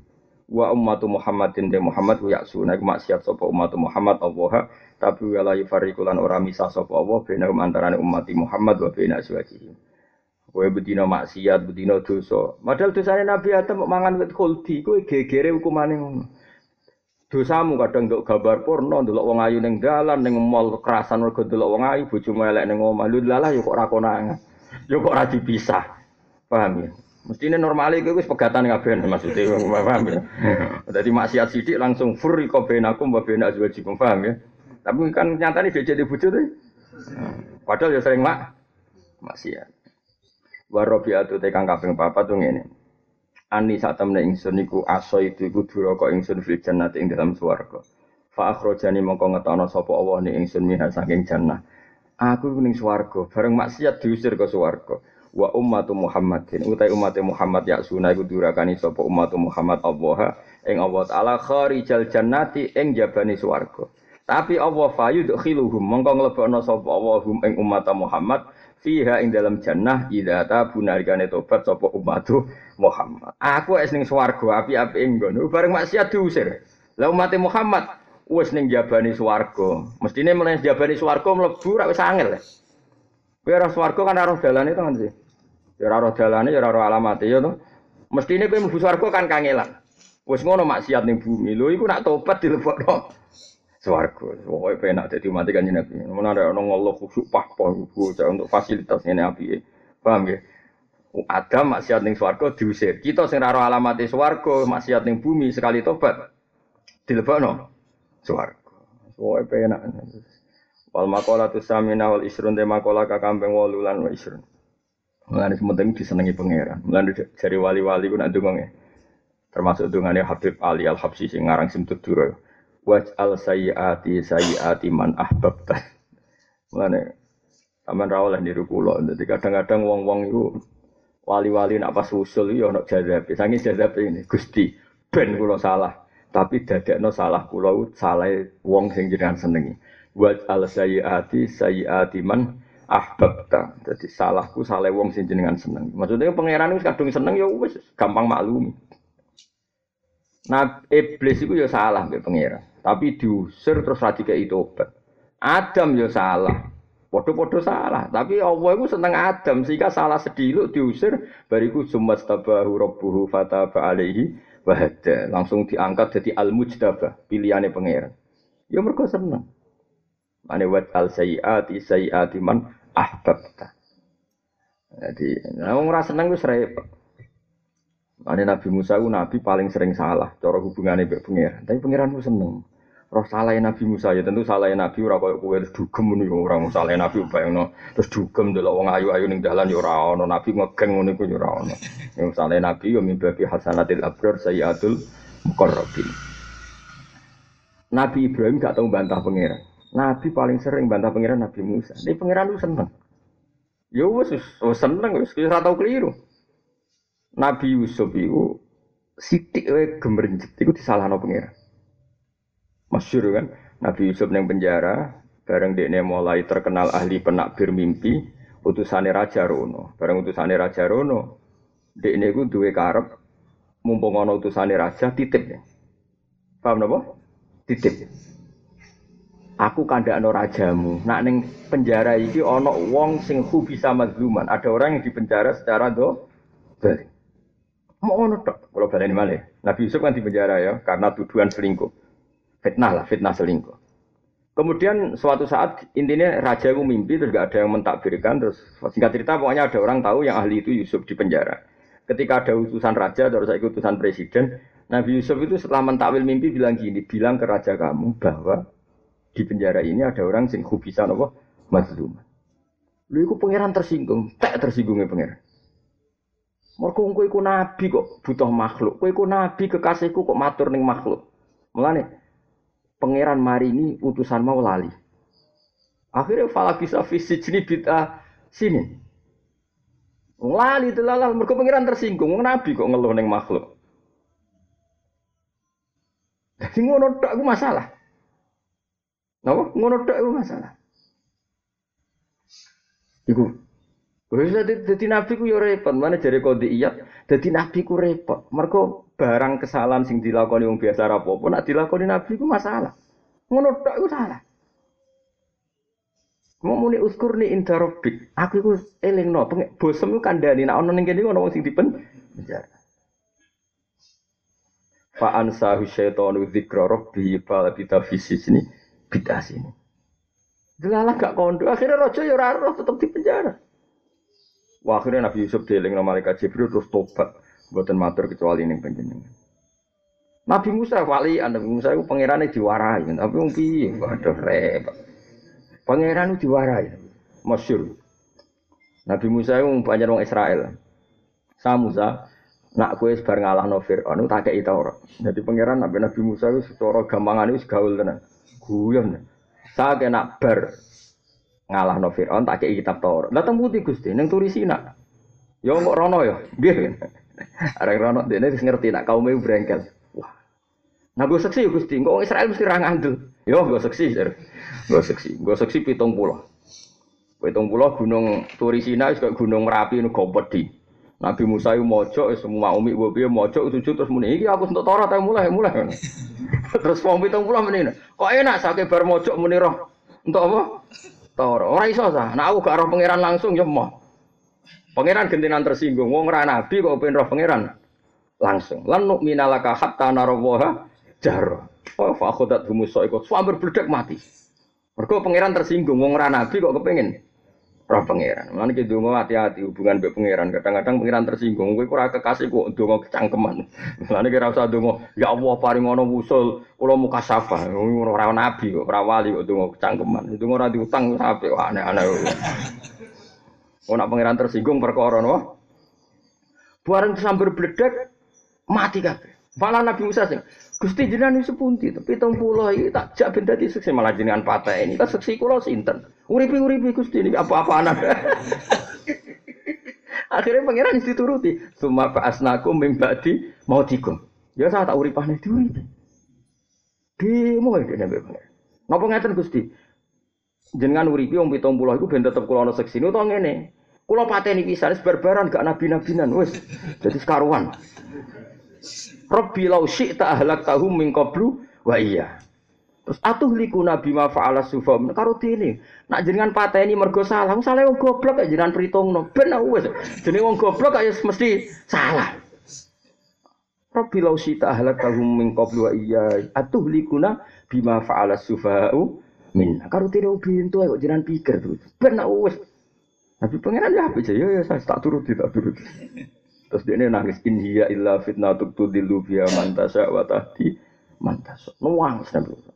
Wa ummatu Muhammadin de Muhammad wa yaksuna maksiat sapa ummatu Muhammad Allah tapi wala yufarriqulan ora misah sapa Allah benam antarané umat Muhammad wa bena Kowe bedino maksiat, bedino dosa. Padahal dosane Nabi Adam mangan wit khuldi, kowe gegere hukumane ngono. Dosamu kadang nduk gambar porno, ndelok wong ayu ning dalan, ning mall kerasan mergo ndelok wong ayu, bojomu elek ning omah. Lha lalah yo kok ora konangan. Yo kok ora dipisah. Paham ya? Mestine normale kowe wis pegatan kabeh maksudnya (laughs) paham ya. Dadi maksiat sithik langsung furi kok benakum wa bena azwajikum paham ya. Tapi kan nyatane dhek di bojo Padahal ya sering mak maksiat. Warobiatu tekang kaping papat tuh ngene. Ani saat temen ingsun iku aso itu iku duraka ingsun fil nanti ing dalam swarga. Fa akhrajani mongko ngetono sapa Allah ni ingsun minha saking jannah. Aku ning swarga, bareng maksiat diusir ke swarga. Wa ummatu Muhammadin, utai umat Muhammad ya sunah iku durakani sapa umat Muhammad Allah ing Allah taala kharijal jannati ing jabani swarga. Tapi Allah fayudkhiluhum mongko nglebokno sapa Allah hum ing umat Muhammad fiha ing dalam jannah idza tabu nalikane tobat sapa umat Muhammad. Aku wis ning swarga api-api nggon, bareng maksiat diusir. Lah umat Muhammad wis ning jabani swarga. Mestine meneh jabani swarga mlebu ra wis angel. Kowe ora swarga kan ora dalane to kan sih. Ya ora dalane ya ora alamate ya to. Mestine kowe mlebu swarga kan kangelan. Wis ngono maksiat ning bumi. Lho iku nak tobat dilebokno swarga. Pokoke penak dadi umat kanjeng Nabi. Mun ada ono ngeluh khusuk pah-pah untuk fasilitas ngene apike. Paham nggih? Adam maksiat ning swarga diusir. Kita sing ora alamate swarga, maksiat ning bumi sekali tobat dilebokno swarga. Pokoke penak. Wal makola tu samina wal isrun de makola kakambeng walu lan wa isrun. Mulane sementing disenengi pangeran. Mulane jari wali-wali ku nak ndonga Termasuk dungane Habib Ali Al Habsyi sing ngarang Simtud Dura. Waj'al sayyiati sayyiati man ahbabta. Mulane aman ra oleh niru kula. Dadi kadang-kadang wong-wong iku wali-wali nak pas usul yo ono jadab. Sange jadab ini Gusti ben kula salah tapi dadekno salah kula salah wong sing jenengan senengi wa al sayyiati sayyiati man ahbabta jadi salahku salah wong sing jenengan seneng maksudnya pangeran wis kadung seneng ya wis gampang maklum nah iblis itu ya salah mbek pangeran tapi diusir terus ra itu obat. Adam ya salah. Podo-podo salah, tapi Allah itu seneng Adam. Sehingga salah sediluk diusir. Bariku sumat tabahu rabbuhu fataba alaihi wahada. Langsung diangkat jadi al mujtabah pilihannya pangeran. Ya mereka seneng. Mana wat al sayyati man ahbabta. Jadi nah orang seneng wis repot Ane Nabi Musa itu Nabi paling sering salah cara hubungannya dengan pangeran. Tapi pangeran itu seneng. Roh salah Nabi Musa ya tentu salah Nabi ora koyo kowe terus dugem ngono ya ora salah Nabi bayangno terus dugem delok wong ayu-ayu ning dalan ya ora ono Nabi ngegeng ngono iku ya ora ono. Yang salah Nabi yo mimpi hasanatil abrar sayyatul muqarrabin. Nabi Ibrahim gak tahu bantah pangeran. Nabi paling sering bantah pangeran Nabi Musa. Ini pangeran lu seneng. Ya wis seneng wis ora tau keliru Nabi Yusuf itu sitik wae gemrenjet iku disalahno pangeran Masyur kan, Nabi Yusuf yang penjara, bareng dia mulai terkenal ahli penakbir mimpi, utusannya Raja Rono. Bareng utusannya Raja Rono, dia ini gue dua karep, mumpung ono utusannya Raja, titip. Paham napa? Titip. Aku kandakno rajamu. Nak neng penjara iki ono wong sing hu bisa mazluman. Ada orang yang dipenjara secara do balik. Mau ono tok. Kalau baleni malih. Nabi Yusuf kan dipenjara ya karena tuduhan selingkuh. Fitnah lah, fitnah selingkuh. Kemudian suatu saat intinya raja itu mimpi terus gak ada yang mentakbirkan terus singkat cerita pokoknya ada orang tahu yang ahli itu Yusuf di penjara. Ketika ada utusan raja terus saya utusan presiden, Nabi Yusuf itu setelah mentakwil mimpi bilang gini, bilang ke raja kamu bahwa di penjara ini ada orang sing bisa apa mazlum. Lu iku pangeran tersinggung, tak tersinggungnya pangeran. Mergo kowe iku nabi kok butuh makhluk. Kowe iku nabi kekasihku kok matur ning makhluk. Mulane pangeran maringi utusan mau lali. Akhirnya fala bisa fisik sini bita sini. Lali telalal mereka pangeran tersinggung. Nabi kok ngeluh neng makhluk. Jadi ngono tak aku masalah. Napa? Ngono tak aku masalah. Iku Wis dadi nabi ku yo repot, mana jare kode iya, dadi nabi ku repot. Mergo barang kesalahan sing dilakoni wong biasa ra apa-apa, nek dilakoni nabi ku masalah. Ngono tok iku salah. Mau muni uskur nih inda rabbik. Aku iku elingno, bosem iku kandhani nek ana ning ono wong sing dipen penjara. Fa ansahu syaitanu dzikra rabbi fa labita fi sini bidah sini. Delalah gak kondo, akhirnya rojo ya ora roh tetep di penjara. Wah, akhirnya Nabi Yusuf dieling nama malaikat Jibril terus tobat. Buatan matur kecuali ini penjenengan. Nabi Musa wali, Nabi Musa itu pangerannya diwarai, tapi piye, waduh repot. Pangeran itu diwarai, masyur. Nabi Musa itu banyak orang Israel. Sa Musa, nak kue sebar ngalah no Fir'aun, tak kayak itu orang. Jadi pangeran Nabi Nabi Musa itu secara gampangan itu gaul tenan, guyon. Saya kena bar ngalahno Firaun tak kei kitab Taurat. Lah teng putih Gusti ning Turisina. Yo kok rono ya. (laughs) Nggih. Arek rono dene wis ngerti nak kaum e brengkel. Wah. Nah gue seksi ya Gusti, kok Israel mesti ra ngandel. Yo gue seksi, gue seksi, gue seksi pitung pulau. Pitung pulau gunung Turisina juga gunung Merapi nu di. Nabi Musa itu mojok, semua umi gue biar mojok sujud terus muni, iki aku untuk Taurat mulai mulai. (laughs) terus wong pitung pulau muni, kok enak sakit bar mojok muni roh. Untuk apa? Taurat. Ora iso sah. Nah aku gak roh pangeran langsung ya mau. Pangeran gentenan tersinggung. Wong ora nabi kok pengen roh pangeran langsung. Lan minalaka hatta narawaha. Oh, fa akhadat humusa ikut suamber bledek mati. Mergo pangeran tersinggung wong ora nabi kok kepengin roh pangeran. Mulane ki donga hati-hati hubungan mbek pangeran. Kadang-kadang pangeran tersinggung kowe ora kekasih kok donga kecangkeman. (laughs) Mulane ki ora usah donga, ya Allah paring ngono wusul kula muka safa. Ora nabi kok, ora wali kok donga kecangkeman. Donga ora diutang sampe aneh-aneh. Nak pangeran tersinggung perkara no. Bareng sambil bledek mati kabeh. Malah Nabi Musa sing Gusti jenengan wis sepunti tapi tong pulau iki tak jak ben dadi seksi malah jenengan patah ini. Tak seksi kula sinten? Uripi-uripi Gusti ini apa-apa anak. (laughs) Akhirnya pangeran dituruti. Suma asnakum mimbadi mau tikum. Ya saya tak uripane diuripi. Demo iki nek pangeran. Napa ngeten Gusti? Jenengan uripi wong 70 iku ben tetep kula ana seksi utawa ngene. Kulo pateni pisan berbaran gak nabi-nabinan wis. Jadi sekaruan. Rabbi lau syi'ta ahlak tahum min qablu wa iya. Terus atuh liku nabi ma fa'ala sufam karo dene. Nak jenengan pateni mergo salah, salah wong goblok kaya jenengan perhitungno. Ben wis. Jenenge wong goblok kaya mesti salah. Rabbi lau syi'ta ahlak tahum min qablu wa iya. Atuh likuna bima fa'ala sufa'u min. Karo dene bintu kok jenengan pikir terus. Ben wis. Nabi pangeran ya apa ya ya saya tak turut tak turut. Terus dia nangis in hiya illa fitnatuk tudillu biha man tasya wa tahdi man tasya. Nuwangis Nabi Musa.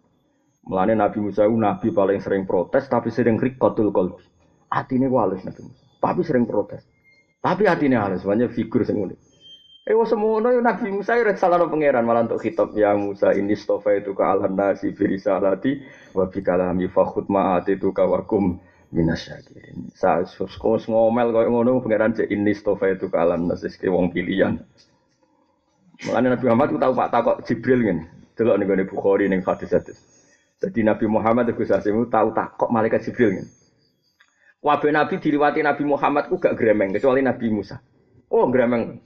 Nabi Musa itu nabi paling sering protes tapi sering rikotul qalbi. Atine halus Nabi Musa. Tapi sering protes. Tapi hatine halus, banyak figur sing unik. Eh wah semono Nabi Musa ya salah pangeran malah untuk kitab ya Musa ini stofa itu ke alam nasi firisalati wa bikalami fakhut ma'at itu kawakum minasyakirin. Sa sus ngomel koyo ngono pangeran cek ini stofa itu kalam nasis ke wong pilihan. Mulane Nabi Muhammad ku tahu Pak takok Jibril ngene. Delok ning gone Bukhari ning hadis-hadis. Jadi Nabi Muhammad itu Asimu tahu takok malaikat Jibril ngene. Wabe Nabi diliwati Nabi Muhammad ku gak gremeng kecuali Nabi Musa. Oh gremeng.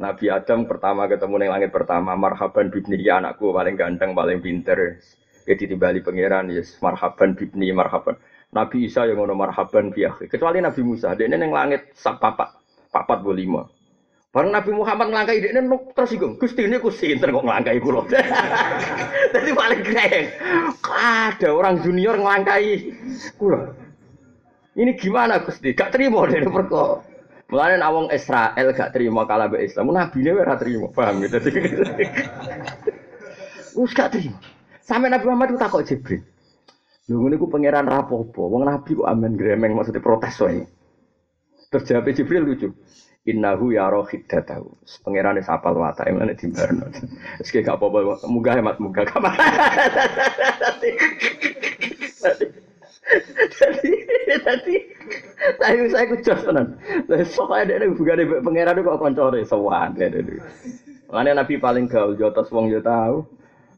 Nabi Adam pertama ketemu ning langit pertama marhaban bibni ya anakku paling ganteng paling pinter. Jadi timbali pangeran yes marhaban bibni marhaban. Nabi Isa yang ngono marhaban fi Kecuali Nabi Musa, dia neng langit sak papat, papat bu lima. Bareng Nabi Muhammad ngelangkai dia neng tersinggung. Gusti ini kusi kok ngelangkai kulo. (laughs) Jadi paling keren. Ada orang junior ngelangkai kulo. Ini gimana Gusti? Gak terima dari perko. Mulane nawang Israel gak terima kalah be Islam. Nabi ini ora terima, paham gitu. Us (laughs) gak terima. Sampai Nabi Muhammad itu takut Jibril. Lho ngene pangeran rapopo, wong nabi kok amen gremeng maksudnya protes wae. Terus jawab Jibril lucu. Innahu ya rohidatahu. Pangeran wis apal watak emane dimbarno. Wis gak apa-apa, munggah hemat munggah kamar. Jadi, jadi, tapi saya kucos tenan. Lah sok ae dekne bugane pangeran kok koncone sowan. Mana Nabi paling gaul jotos wong yo tau.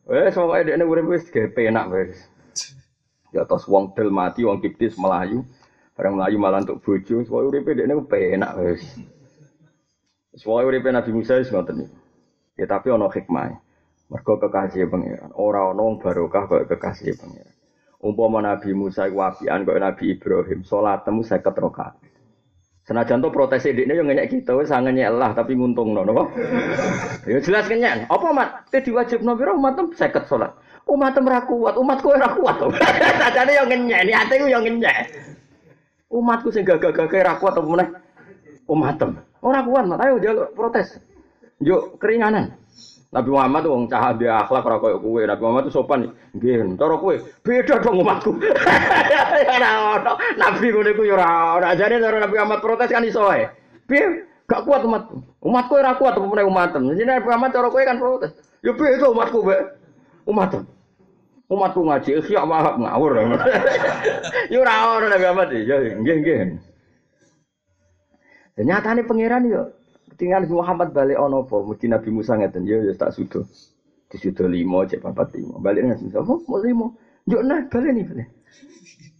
Wes sok ae dekne urip wis ge penak. Ya atas wong del mati, wong kiptis melayu. Barang melayu malah untuk bojo, soalnya uripe dekne penak wis. Soalnya uripe Nabi Musa wis ngoten Ya tapi ana hikmah. Mergo kekasih pangeran. Ora wong barokah kaya kekasih pangeran. Umpama Nabi Musa iku apian kaya Nabi Ibrahim, salatmu 50 rakaat. Senajan to protes dekne yo ngenyek kita wis sangenyek lah tapi nguntungno napa? Ya jelas kenyek. Apa mat? Te diwajibno pira umat 50 salat umat ora kuat, umatku ora kuat. (laughs) Sajane yo ngenyek, niate ku yo ngenyek. Umatku sing gagah-gagah ora kuat apa meneh umatem. Ora kuat, mak ayo jaluk protes. Yo keringanan. Nabi Muhammad wong cah dia akhlak ora koyo kowe. Nabi Muhammad tuh sopan. Nggih, cara kowe beda dong umatku. (laughs) Ora ono. Nabi ngono iku yo ora ono. Jane cara Nabi Muhammad protes kan iso wae. Piye? Gak kuat umat. Umatku ora kuat apa meneh umatem. Jadi Nabi Muhammad cara kowe kan protes. Yo beda umatku, Mbak. Umatem. Umatku ngaji ikhya wahab ngawur. (laughs) Yo ora ono Nabi Muhammad ya nggih nggih. Dan nyatane pangeran yo Nabi Muhammad balik ono apa? Mesti Nabi Musa ngeten yo ya tak sudo. Disudo limo cek papat limo. Balik Nabi Musa, oh mau limo. Yo nah balik nih balik.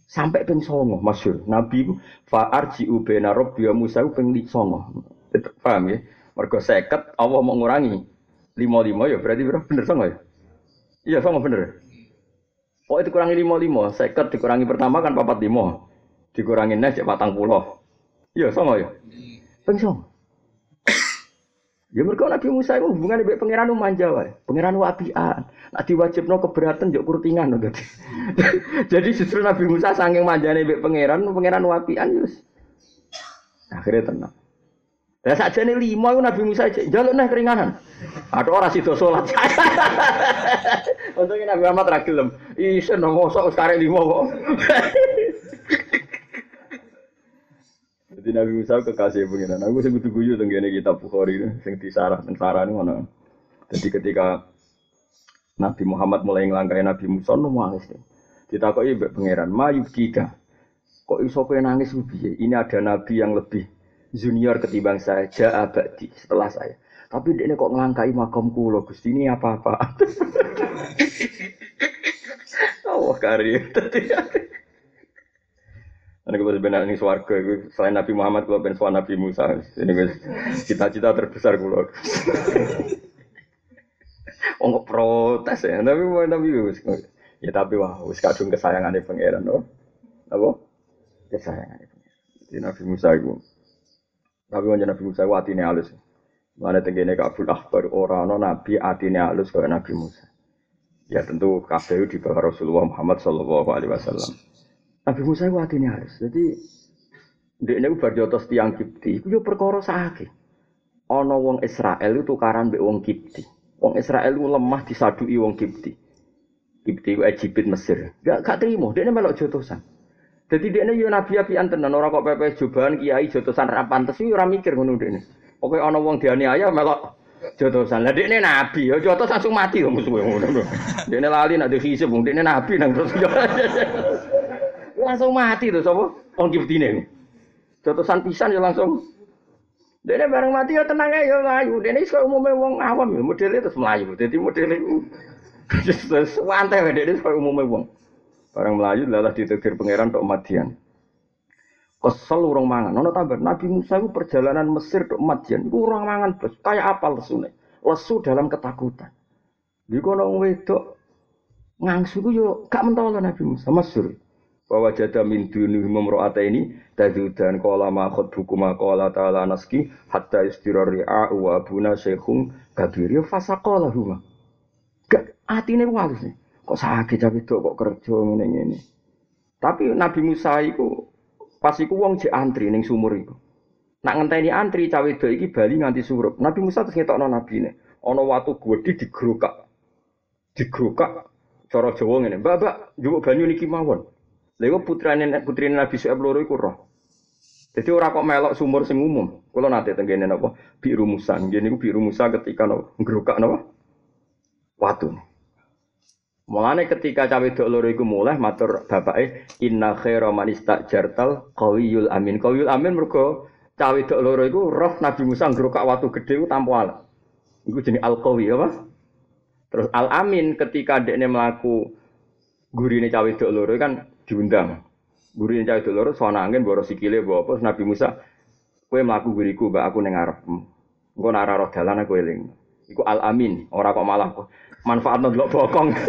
Sampai ping songo masyur. Nabi fa arji'u bena rabbi wa Musa ping songo. Paham ya? Mergo seket Allah mau ngurangi. Limo-limo ya berarti bener songo ya? Iya songo bener. Oh itu kurangi limo limo, seket dikurangi pertama kan papat limo, dikurangi nes patang pulau. Iya songo ya. Ping songo. Ya mereka Nabi Musa itu hubungan dengan pangeran manja wae. Pangeran apian. Nak diwajibno keberatan jok kurtingan dadi. (laughs) Jadi justru Nabi Musa saking manjane mbek pangeran, pangeran apian yus. Akhirnya tenang. Saja nih lima itu Nabi Musa jaluk nih keringanan. Ada orang situ sholat. (laughs) Untungnya Nabi Muhammad ragilem. Isen dong mosok sekarang lima kok. (laughs) Jadi Nabi Musa kekasih pengiran. Aku sebut guyu tenggene kitab Bukhari ini, sing disarah, sing sarah mana. Jadi ketika Nabi Muhammad mulai ngelangkai Nabi Musa, nangis. Ditakoki mbek pangeran, "Mayu kika." Kok iso nangis piye? Ini ada nabi yang lebih junior ketimbang saya, ja abadi setelah saya. Tapi dia kok ngelangkai makam kulo, Gusti ini apa-apa. (laughs) Allah karim. Ini gue sebenarnya ini suarga, selain Nabi Muhammad, gue pengen Nabi Musa. Ini gue cita-cita terbesar gue. oh nggak protes ya, tapi mau tapi ya tapi wah, wis kadung kesayangan pangeran, no, apa? Kesayangan pangeran. Jadi Nabi Musa itu, tapi wajan Nabi Musa itu hatinya halus. Mana tenggine kabul akbar orang no Nabi hatinya halus kayak Nabi Musa. Ya tentu kabeh di bawah Rasulullah Muhammad Shallallahu Alaihi Wasallam. Nabi Musa itu hatinya halus. Jadi dia ini bar jotos tiang kipti, itu perkara sakit. Ono wong Israel itu tukaran be wong kipti. Wong Israel itu lemah disadui wong kipti. Kipti itu Egypt Mesir. Gak gak terima, dia ini melok jotosan. Jadi dia ini yo nabi api tenan orang kok pepe jubahan kiai jotosan rapan tes orang mikir ngono dia ini. Oke ono wong dianiaya melok jotosan. Lah ini nabi, yo jotos langsung mati kok musuh ngono. Ini lali nak dihisab, dia ini nabi nang terus (laughs) langsung mati tuh sapa wong kiftine. Jotosan pisan ya langsung Dene bareng mati ya tenang ae ya mlayu. Dene iso umume wong awam ya modele terus mlayu. Dadi modele (laughs) terus santai wae dene iso umume wong. Bareng mlayu lalah ditegir pangeran tok madian. Kesel urung mangan. Ono tambah Nabi Musa itu perjalanan Mesir tok madian. Iku urung mangan bos. Kayak apa lesune? Lesu dalam ketakutan. Di kono wedok ngangsu ku yo gak mentolo Nabi Musa Mesir bahwa jada min duni memro'ata ini tajudan kola makhot buku makola ta'ala naski hatta istirari a'u wa abuna syekhung kabir ya fasa kola huma gak ini walus nih kok sakit tapi kok kerja ini ini tapi Nabi Musa itu pas iku wong jek antri ning sumur iku. Nak ngenteni antri cawe do iki bali nganti surup. Nabi Musa terus ngetokno nabi ne ana watu gedhe digrokak. Digrokak cara Jawa ngene. Mbak mbak njupuk banyu niki mawon. Lha putrane putri Nabi Syuaib loro iku roh. Jadi orang kok melok sumur sing umum. Kalau nanti tenggene napa? Biru Musa. Nggih niku biru Musa ketika napa? Ngrokak napa? Watu. Mulane ketika cawe dok loro iku mulai matur bapake inna khaira man istajartal qawiyul amin. Qawiyul amin mergo cawe dok loro iku roh Nabi Musa ngrokak watu gedhe iku tanpa alat. Iku jenenge al-qawi apa? Terus al-amin ketika dekne mlaku gurine cawe dok loro kan diundang. Guru yang cahaya loro soal angin boros sikile bawa apa Nabi Musa kue melaku guriku mbak aku nengar. Engko nak roh dalan aku eling. Iku al amin, ora kok malah kok manfaat delok bokong. (laughs)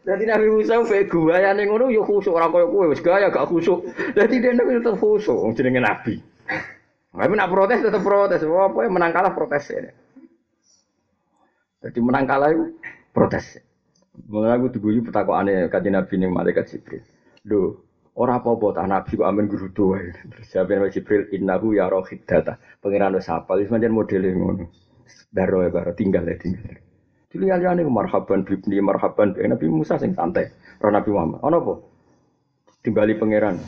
Jadi Nabi Musa gua ning ngono yo khusuk ora koyo kowe wis gaya gak khusuk. Jadi dia nek tetep khusuk wong jenenge nabi. Tapi nak protes tetep protes. Apa menang kalah protes ya. Jadi menang kalah itu protes. Mulai aku diguyu aneh kaji Nabi ning malaikat Jibril. Do, ora apa-apa tak Nabi kok amin guru tua. Terus jawab Nabi Jibril, innahu ya rohid data. Pengiran wis hafal, wis modele ngono. Baro ya baro tinggal ya tinggal. Dilihat liane marhaban bibni marhaban bi Nabi Musa sing santai. Roh Nabi Muhammad. Ono apa? Timbali pangeran.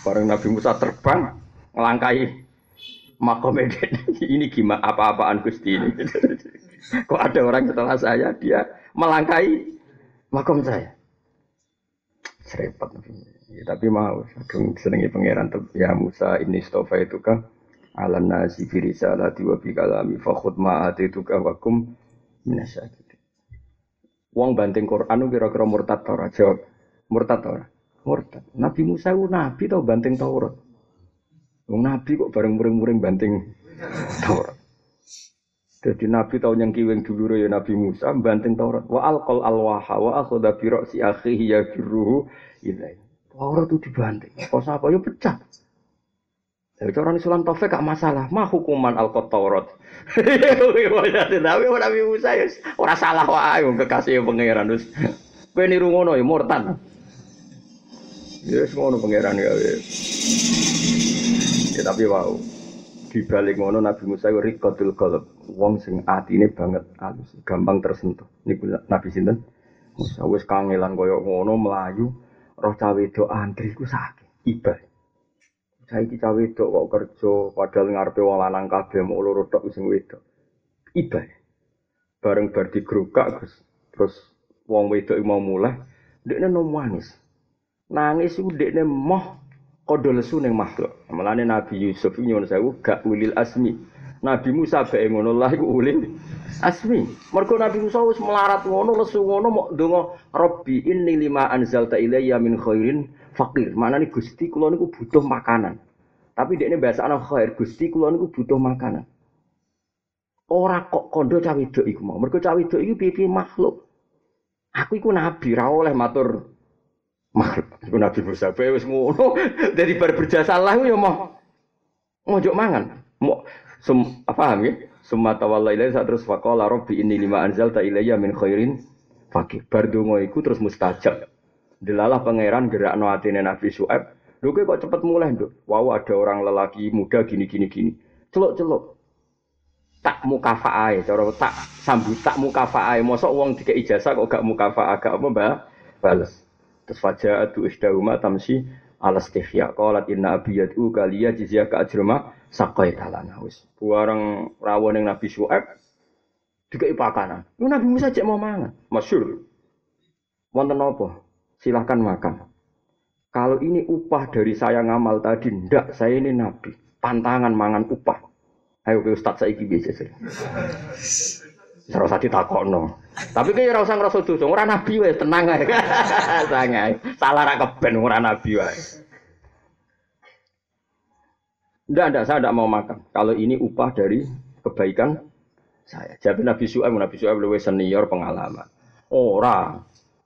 Bareng Nabi Musa terbang ngelangkai makom (laughs) ini gimana apa-apaan Gusti ini. (laughs) Kok ada orang setelah saya dia melangkai makom saya. Serempet. Ya, tapi mau, kadung senengi pangeran ya Musa ini stofa itu kan alam nasi fi risalati wa bi kalami fa khud ma atituka wa kum minasyakir. Wong banting Quran kira-kira murtad ta ora? Jawab. Murtad ta ora? Murtad. Nabi Musa ku nabi tau banting Taurat. Wong nabi kok bareng muring-muring banting Taurat. Jadi Nabi tahu yang kiweng dulu ya Nabi Musa banting Taurat. Wa alqal alwaha wa akhadha bi ra'si akhihi yajruhu ilai. Taurat itu dibanting. Kok apa ya pecah. Jadi orang Islam Taufik gak masalah. Mah hukuman alqat Taurat. (laughs) Tapi Nabi Musa ya ora salah wae kekasih pangeran terus. Kowe niru ngono ya murtad. Ya wis ngono pangeran ya. Ya tapi wow. Di balik ngono Nabi Musa itu rikotul qalb. Wong sing atine banget halus, gampang tersentuh. Niku Nabi sinten? Musa wis kangelan koyo ngono melayu roh cawe do antri ku sakit. Ibadah. Saiki cawe wedok kok kerja padahal ngarepe wong lanang kabeh mau loro tok sing wedok. Iba. Bareng bar digrukak terus terus wong wedok mau mulai dekne nangis. Nangis iku dekne moh kodho lesu ning makhluk. Mulane Nabi Yusuf nyuwun sewu gak ulil asmi. Nabi Musa bae ngono lah iku ulil asmi. Mergo Nabi Musa wis melarat ngono lesu ngono mok donga Rabbi inni lima anzalta ilayya min khairin fakir. Mana nih gusti kulo niku butuh makanan. Tapi dia ini bahasa anak khair gusti kulo niku butuh makanan. Ora kok kondo cawe do iku mau. Mergo cawe do iku piye makhluk. Aku iku nabi ra oleh matur makhluk. Iku nabi Musa bae wis. (laughs) Dari bar berjasa lah ya mau ngojok mangan. Mau apa ya? Summa tawalla ilaihi terus faqala rabbi inni lima anzalta ilayya min khairin fakir. Bar donga iku terus mustajab. Delalah pangeran gerak no atine Nabi Su'eb. Lho kok cepet mulai, Nduk. Wow, ada orang lelaki muda gini gini gini. Celuk-celuk. Tak mukafa'ah cara tak sambut tak mukafa'ah. Mosok wong dikek ijazah kok gak mukafa'ah, gak apa, Mbak? Bales. Terus faja'atu isdahuma tamsi ala stihya. Qalat inna abiyatu kaliya jizya ka ajrama sakai talana. Wis. Buarang rawon yang Nabi Su'eb dikei pakanan. Lu Nabi Musa cek mau mangan. Masyur. Wonten apa? Silahkan makan. Kalau ini upah dari saya ngamal tadi, ndak, saya ini nabi. Pantangan mangan upah. Ayo ke Ustaz saya biasa sih. Ora usah ditakokno. Tapi kayak ora usah ngrasa dosa, ora nabi wae, tenang ae. (laughs) Sangai. Salah ra keben ora nabi wae. Ndak, ndak, saya ndak mau makan. Kalau ini upah dari kebaikan saya. Jadi Nabi Su'aib, Nabi Su'aib lebih senior pengalaman. Ora,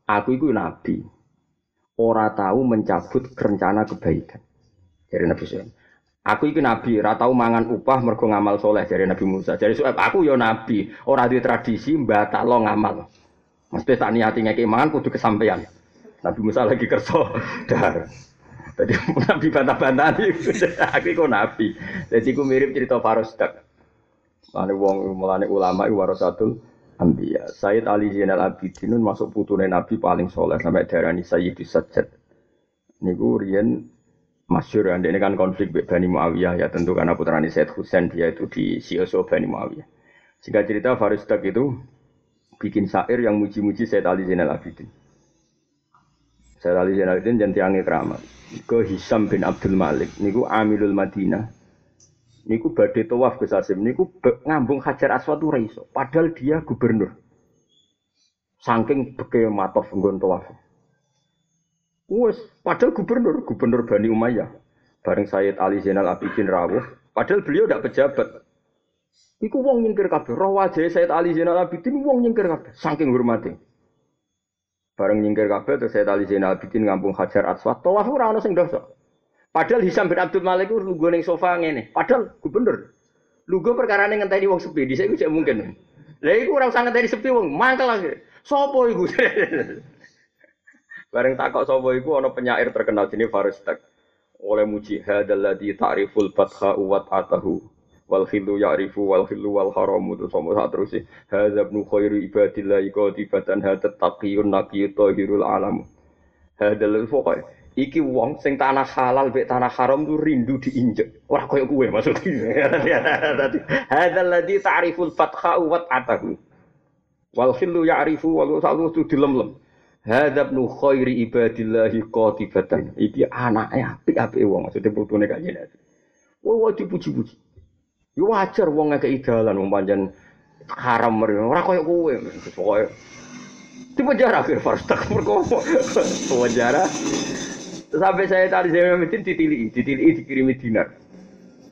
aku itu nabi ora tahu mencabut rencana kebaikan. Dari Nabi Suhaib. Aku iki nabi, ora tahu mangan upah mergo ngamal soleh dari Nabi Musa. Dari Suhaib, aku yo nabi, ora di tradisi lo ngamal. Mesti tak niati ngeki mangan kudu kesampaian. Nabi Musa lagi kerso (laughs) dar. Tadi (laughs) Nabi bantah-bantah (laughs) aku iku nabi. Jadi aku mirip cerita Farosdak. Mulane wong mulane ulama iku warasatul Ambiya. Sayyid Ali Zainal Abidin masuk putune Nabi paling soleh sampai darani Sayyidus Sajjad. Niku riyen masyur ini kan konflik Bani Muawiyah ya tentu karena putrani Sayyid Husain dia itu di Sioso Bani Muawiyah. Sehingga cerita Farisdak itu bikin syair yang muji-muji Sayyid Ali Zainal Abidin. Sayyid Ali Zainal Abidin tiangnya keramat. Ke Hisam bin Abdul Malik. Niku Amilul Madinah niku badhe tawaf Gus Asim niku ngambung Hajar Aswad ora iso padahal dia gubernur saking beke matof nggon tawaf wes padahal gubernur gubernur Bani Umayyah bareng Sayyid Ali Zainal Abidin rawuh padahal beliau tidak pejabat Iku wong nyingkir kabeh. Roh wajah Sayyid Ali Zainal Abidin wong nyingkir kabeh. Saking hormati. Bareng nyingkir kabeh terus Sayyid Ali Zainal Abidin ngampung Hajar Aswad. Tawaf ora ono sing dosa. Padahal Hisam bin Abdul Malik itu lugu ning sofa ngene. Padahal gubernur. Lugu perkara ning ngenteni wong sepi, dhisik iku mungkin. Lah iku ora usah ngenteni sepi wong, mangkel lagi. Sopo iku? (laughs) Bareng takok sapa iku ana penyair terkenal jenenge Faristak. Oleh muji hadzal ladzi ta'riful fatha wa atahu wal khilu ya'rifu wal khilu wal haramu sama sak terus hadza ibnu khairu ibadillah qatibatan hadat taqiyun naqiyyu tahirul alam. Hadzal pokoknya Iki wong sing tanah halal mek tanah haram tuh rindu diinjek. Ora koyo kuwe maksudnya. (laughs) Hadzal ladzi ta'riful fatha wa atahu. Wal khillu ya'rifu wal salu tu dilemlem. Hadab nu khairi ibadillahi qatibatan. Iki anaknya apik-apik wong maksudnya putune kanjeng Nabi. Wah, dipuji-puji. Yo wajar wong ngekeki dalan wong pancen haram mereka. Ora koyo kowe. Pokoke di penjara akhir Farstak mergo penjara sampai saya saya mesin ditili ditili dikirimi dinar.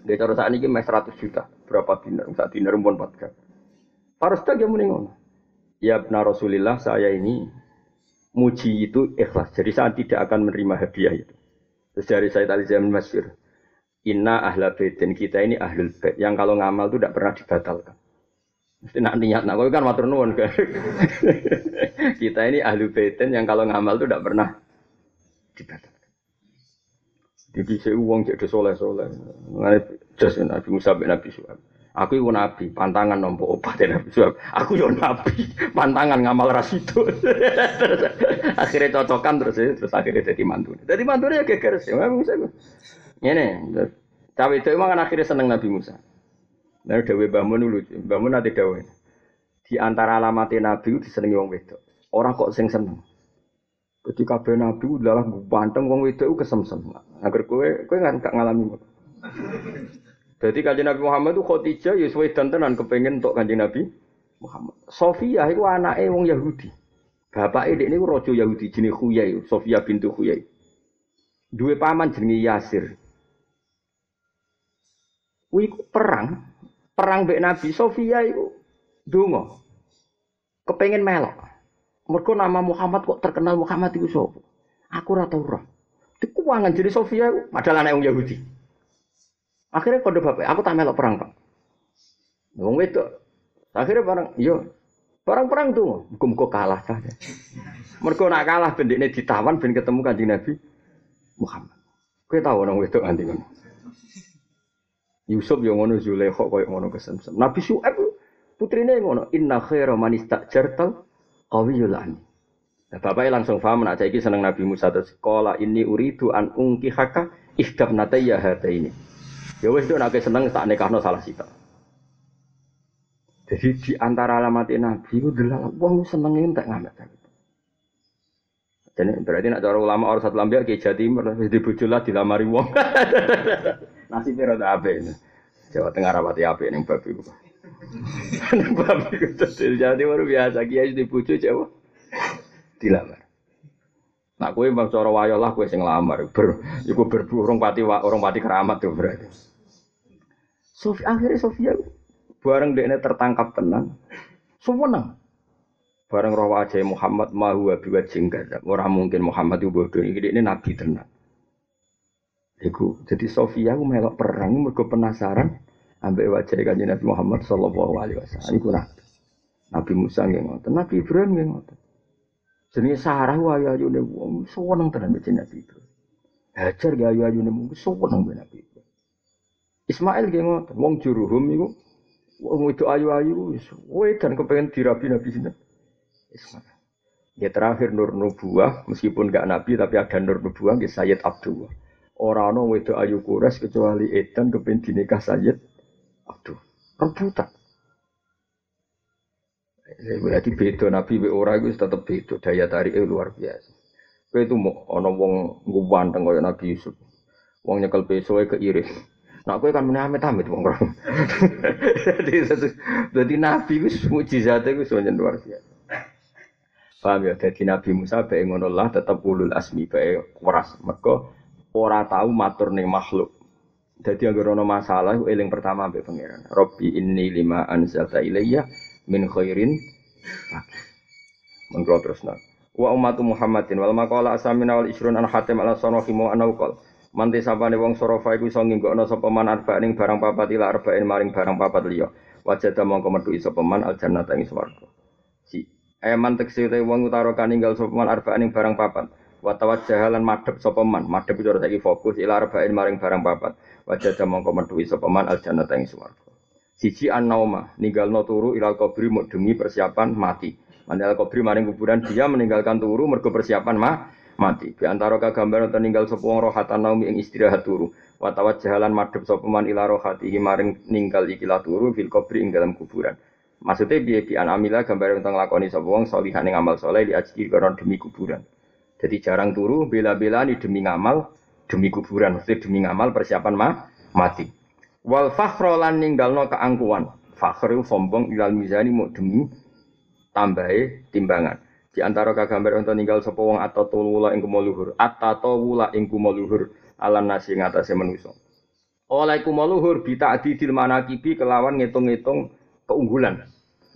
Dia cara saat ini mes 100 juta berapa dinar? Saat dinar pun 4 kan Farstak yang meninggal ya benar Rasulillah saya ini muji itu ikhlas. Jadi saya tidak akan menerima hadiah itu. Terus dari saya tadi saya Masyur Inna ahla baitin kita ini ahlul bait. Yang kalau ngamal itu tidak pernah dibatalkan. Mesti nak niat, nak kan matur nuwun kan. (laughs) Kita ini ahli baitin yang kalau ngamal itu tidak pernah dibatalkan. Jadi saya uang jadi soleh soleh. Mengenai jas Nabi Musa bin Nabi Suhaib. Aku itu nabi, pantangan nompo obat Nabi Suhaib. Aku yo nabi, pantangan ngamal ras (laughs) itu. akhirnya cocokan terus terus akhirnya jadi mantu. Jadi mantu ya geger sih. Nabi Musa. Ini, cawe itu emang kan akhirnya seneng Nabi Musa. Nah, Dewi Bamun lucu. Bamun nanti Dewi. Di antara alamat Nabi itu disenangi wong wedok. Orang kok sing seneng. Ketika kabeh Nabi adalah banteng wong wedok kesemsem. Agar kowe kowe nggak gak ngalami. Jadi kanjeng Nabi Muhammad itu Khadijah ya suwe tenan kepengen untuk kanjeng Nabi Muhammad. Sofia itu anaknya wong Yahudi. Bapak ini ini rojo Yahudi jenis Khuyai, Sofia bintu Khuyai. Dua paman jenis Yasir. Wih perang, perang mbek Nabi Sofia itu dungo. Kepengen melok. Mereka nama Muhammad kok terkenal Muhammad itu sapa? Aku ora tau ora. Dikuangan jadi Sofia padahal anak Yahudi. Akhirnya kode bapak, aku tak melok perang pak. Wong itu, akhirnya barang, yo, barang-perang tuh, muka kalah saja. Mereka nak kalah, bendeknya ditawan, ben ketemu kanjeng Nabi Muhammad. Kau tahu orang itu nanti kan? Yusuf yang ngono Zulaikha koyo ngono kesemsem. Nabi Syuaib putrine ngono, inna khaira man istajartal qawiyul amin. Nah, bapaknya langsung paham nak saiki seneng Nabi Musa terus sekolah ini uridu an ungki haka ihdab nataya hata ini. Ya wes nak seneng tak nekahno salah sita. Jadi di antara alamat Nabi itu adalah wong seneng tak ngamet Jadi berarti nak cara ulama orang satu lambia ke Jawa Timur di bujulah dilamari wong. (laughs) Nasibnya rada ini. Jawa Tengah rapati ape ning babi jadi baru biasa kiai di bojo Jawa. Dilamar. Nak kowe bang cara wayo lah kowe sing lamar. Ber iku berburung pati orang pati keramat tuh berarti. Sofi akhirnya Sofia bareng dekne tertangkap tenang. Suweneng. Bareng roh wajah Muhammad mahu biwat jenggat. Orang mungkin Muhammad itu bodoh ini nabi tenang. Iku jadi Sofia aku melok perang mergo penasaran ambek wajah kanjeng Nabi Muhammad sallallahu alaihi wasallam. Iku nabi. Nabi Musa nggih ngoten, Nabi Ibrahim nggih ngoten. Jenenge Sarah wae ayune wong seneng tenan mbek Nabi itu. Hajar ge ayu ayune wong seneng mbek Nabi itu. Ismail nggih ngoten, wong juruhum iku wong itu ayu-ayu wis wedan kepengen dirabi Nabi sinten. Ismail. Ya terakhir Nur Nubuah, meskipun gak Nabi tapi ada Nur Nubuah, ya Sayyid Abdullah. Orang ono wedok ayu kures kecuali edan kepen dinikah Sayyid Aduh, rebutan. Berarti beda Nabi be ora iku tetep beda daya tarik luar biasa. Kowe itu mau ana wong ngguwanteng kaya Nabi Yusuf. Wong nyekel pesoe keiris. Nah, kowe kan meneh amit-amit wong Jadi jadi Nabi wis mukjizate wis luar biasa. Paham ya? Jadi Nabi Musa bae ngono lah tetep ulul asmi bae keras. Mergo ora tahu matur ning makhluk. Jadi agar ono masalah, eling pertama ambek pangeran. Robbi inni lima anzalta ilayya min khairin Mengkau terus nak. Wa ummatu Muhammadin wal maqala asamina wal isrun an hatim ala sonohi mu anaukol. Manti sapane wong sorofa iku iso nginggokno sapa man arba ning barang papat ila arba'in maring barang papat liya. Wajada mongko metu iso peman al jannata ing swarga. Si eman tekse wong utara kaninggal sapa man arba ning barang papat watawat jahalan madep sopeman madep itu lagi fokus ila arba'in maring barang papat. Wajah jamong komentuwi sopeman al jannata ing swarga. Siji an nauma ninggalno turu ilal kubri demi persiapan mati. Mandal kubri maring kuburan dia meninggalkan turu mergo persiapan ma mati. Di antara kagambar ninggal sapa wong rohatan naumi ing istirahat turu. Watawat jahalan madep sopeman ila rohatihi maring ninggal ikilah turu fil kubri ing dalam kuburan. Maksudnya biaya bi amila gambar untuk nglakoni sapa wong salihan ing amal soleh di karena demi kuburan. Jadi jarang turu bela-bela ini demi ngamal demi kuburan, maksudnya demi ngamal persiapan mah mati. Wal fakhro lan ninggalno keangkuhan. Fakhru sombong ilal mizani mau demi tambahi timbangan. Di antara kagambar untuk ninggal sapa wong atau tulula ing kumuluhur, atau wula ing kumuluhur alan nasi ngatasé manusa. Oleh kumuluhur bita adidil manakibi kelawan ngitung-ngitung keunggulan.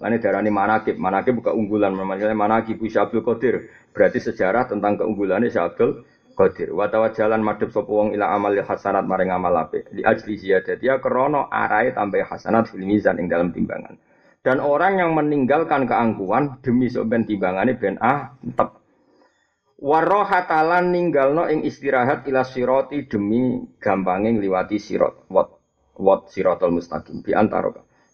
Lane darani manakib, manakib bukan unggulan, namanya manakib Syabdul Qadir. Berarti sejarah tentang keunggulannya Syabdul Qadir. Watawa jalan madhep sapa wong ila amal hasanat maring amal apik. Di ajli ziyadati ya krana arai tambah hasanat fil mizan ing dalam timbangan. Dan orang yang meninggalkan keangkuhan demi soben timbangane ben ah tep. Warohatalan ninggalno ing istirahat ila siroti demi gampange ngliwati sirot. Wat wat sirotol mustaqim bi antara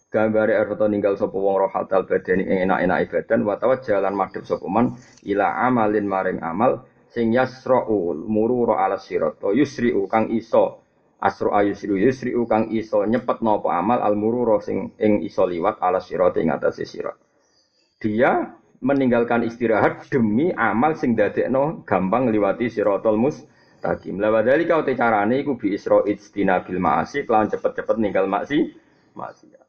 gambare arep ninggal sapa wong rohatal badani ing enak-enak badan wa jalan madhep sapa man ila amalin maring amal sing yasra'ul mururu ala sirat yusri'u kang iso asru ayusri yusri'u kang iso nyepet napa amal al mururu sing ing iso liwat ala sirat ing atase sirat dia meninggalkan istirahat demi amal sing dadekno gampang liwati siratal mustaqim. La wadali kau te carane iku bi isra bil ma'asi kelawan cepet-cepet ninggal maksi maksiat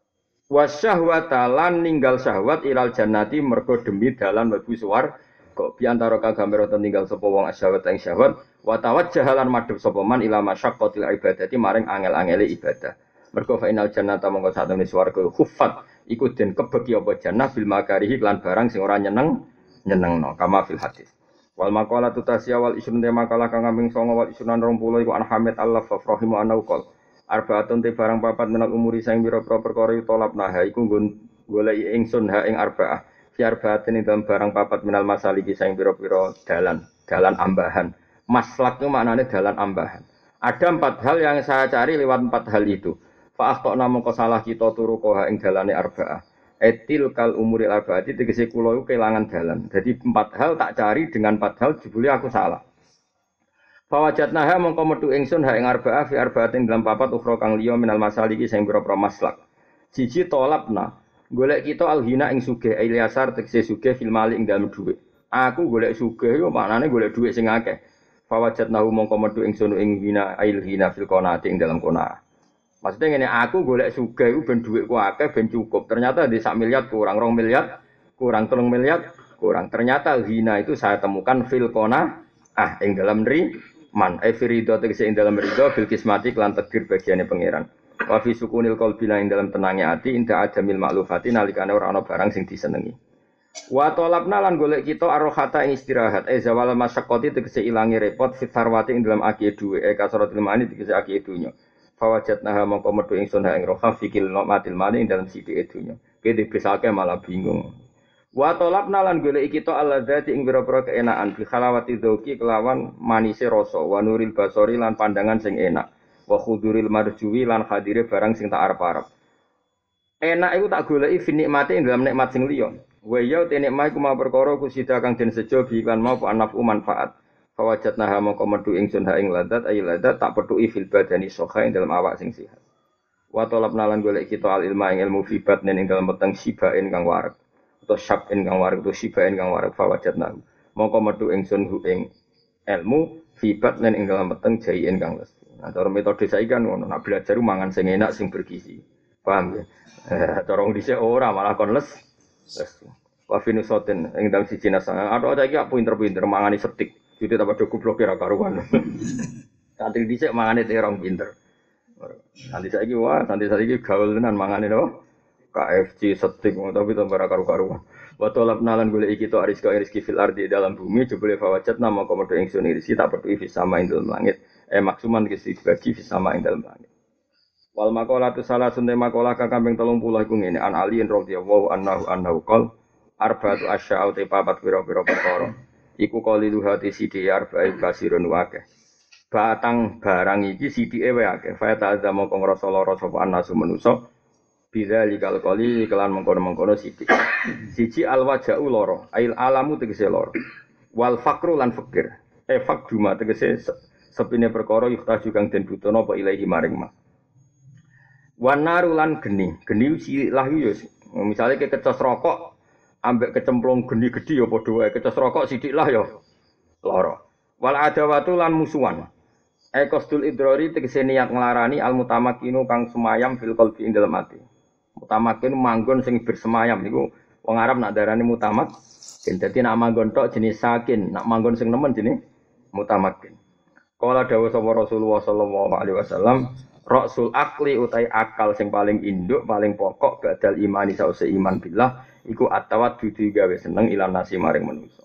wasyahwata lan ninggal syahwat ilal jannati mergo demi dalan mlebu swarga kok biantara kagambar tinggal sapa wong asyawat ing syahwat wa tawajjahalan madhep sapa man ila masyaqqatil ibadati maring angel-angele ibadah. Mergo fa inal jannata mongko sak temene swarga khuffat iku den kebeki apa jannah bil makarihi lan barang sing ora nyeneng nyenengno kama fil hadis. Wal maqala tutasya wal isrun te makalah kang kambing songo wal isrunan 20 iku an Hamid Allah fa rahimu ana uqol. Arbaatun te barang papat menal umuri sing pira-pira perkara tolap nah iku nggon goleki ingsun ha ing arbaah. Fiar batin ing barang papat minal masaliki saing piro-piro dalan, dalan ambahan. Maslak itu maknanya dalan ambahan. Ada empat hal yang saya cari lewat empat hal itu. Fa'ah tok namun salah kita turu koha ing dalane arba'ah. Etil kal umuri arba'ati tegesi kulo itu kehilangan dalan. Jadi empat hal tak cari dengan empat hal jebuli aku salah. Fawajat naha mongko metu ingsun ha ing arba'ah fi arba'atin dalam papat ukhra kang liya minal masaliki sing pira-pira maslak. Siji tolapna Golek kita alhina ing sugih, Ilyasar tegese sugih fil mali ing dalem dhuwit. Aku golek sugih yo maknane golek dhuwit sing akeh. Fawajat nahu mongko metu ing sono ing hina ilhina fil qanaati ing dalam kona. Maksudnya ngene aku golek sugih iku ben dhuwitku akeh ben cukup. Ternyata di sak miliar kurang rong miliar, kurang telung miliar, kurang. Ternyata hina itu saya temukan fil kona ah ing dalam ri man. Efirido tegese ing dalam rido bil kismati lan takdir bagiane pangeran. Wa fi sukunil qalbi ing dalam tenangnya hati inda adamil maklufati nalikane ora ana barang sing disenengi. Wa talabna lan golek kita arrohata ing istirahat e zawal masyaqqati tegese ilangi repot fit sarwati ing dalam aki duwe e kasratul mani tegese aki dunya. Fawajatnaha mongko metu ingsun ing roha fikil matil mani ing dalam sidi dunya. Kene dibesake malah bingung. Wa talabna lan golek kita alladzati ing boro-boro keenaan bi khalawati dzauqi kelawan manise rasa wa nuril basori lan pandangan sing enak wa khuduril marjuwi lan hadire barang sing tak arep-arep. Enak iku tak goleki fi nikmate ing dalam nikmat sing liya. Wa ya te nikmat iku ma perkara kusida kang den sejo bi kan mau anafu manfaat. Fawajat naha mongko metu ingsun ha ing ladat ayi ladat tak petuki fil badani soha ing dalam awak sing sihat. Wa talab nalan golek kita al ilma ing ilmu fi batnin ing dalam peteng sibain kang warak. Atau syabin kang warak atau sibain kang warak fawajat nahu. Mongko metu ingsun hu ing ilmu fi batnin ing dalam peteng jaien kang les. Nah, cara metode saya kan ngono, nak belajar mangan sing enak sing bergizi. Paham ya? Eh, cara dhisik ora malah kon les. Les. Wa finusotin ing dalem siji. Ada aja iki pinter-pinter mangani setik. Jadi tambah do goblok kira karuan. (laughs) Santri dhisik mangane terong pinter. Nanti saiki wah, nanti saiki gaul tenan mangane no. KFC setik tapi tambah karu-karuan. Wa talab nalan golek iki to ariska fil ardi dalam bumi jebule fawajat nama komodo ingsun rizki tak perlu fi sama ing langit eh maksuman kisi dibagi sama ing dalam langit. Wal makola tu salah sunte makola kakambeng tolong pulau iku ngene an aliin radhiyallahu annahu annahu qol arba'atu asya'u te papat pira-pira perkara. Iku qalilu hati sidi arba'i basirun wake. Batang barang iki sidike wae akeh. Fa ta'adza mongko ngrasa lara sapa anasu manusa. Bila likal kali kelan mengkono-mengkono sidik. Siji al waja'u loro, ail alamu tegese loro. Wal fakru lan fakir. Eh fakduma tegese sepine perkara yuhtaju kang den butuhna apa ilahi maring ma. Wan naru lan geni, geni silah yo Misalnya ke kecos rokok ambek kecemplung geni gede ya padha wae rokok sithik lah ya lara. Wal adawatu lan musuhan. Ekostul idrori tegese niat nglarani al mutamakinu kang semayam fil qalbi. Mutamakin manggon sing bersemayam niku wong Arab nak darani mutamak. Dadi nak manggon tok jenis sakin, nak manggon sing nemen jenis mutamakin. Kala dawuh sapa Rasulullah sallallahu alaihi wasallam, Rasul akli utai akal sing paling induk, paling pokok badal imani sause iman billah iku atawat dudu gawe seneng ilan nasi maring manusa.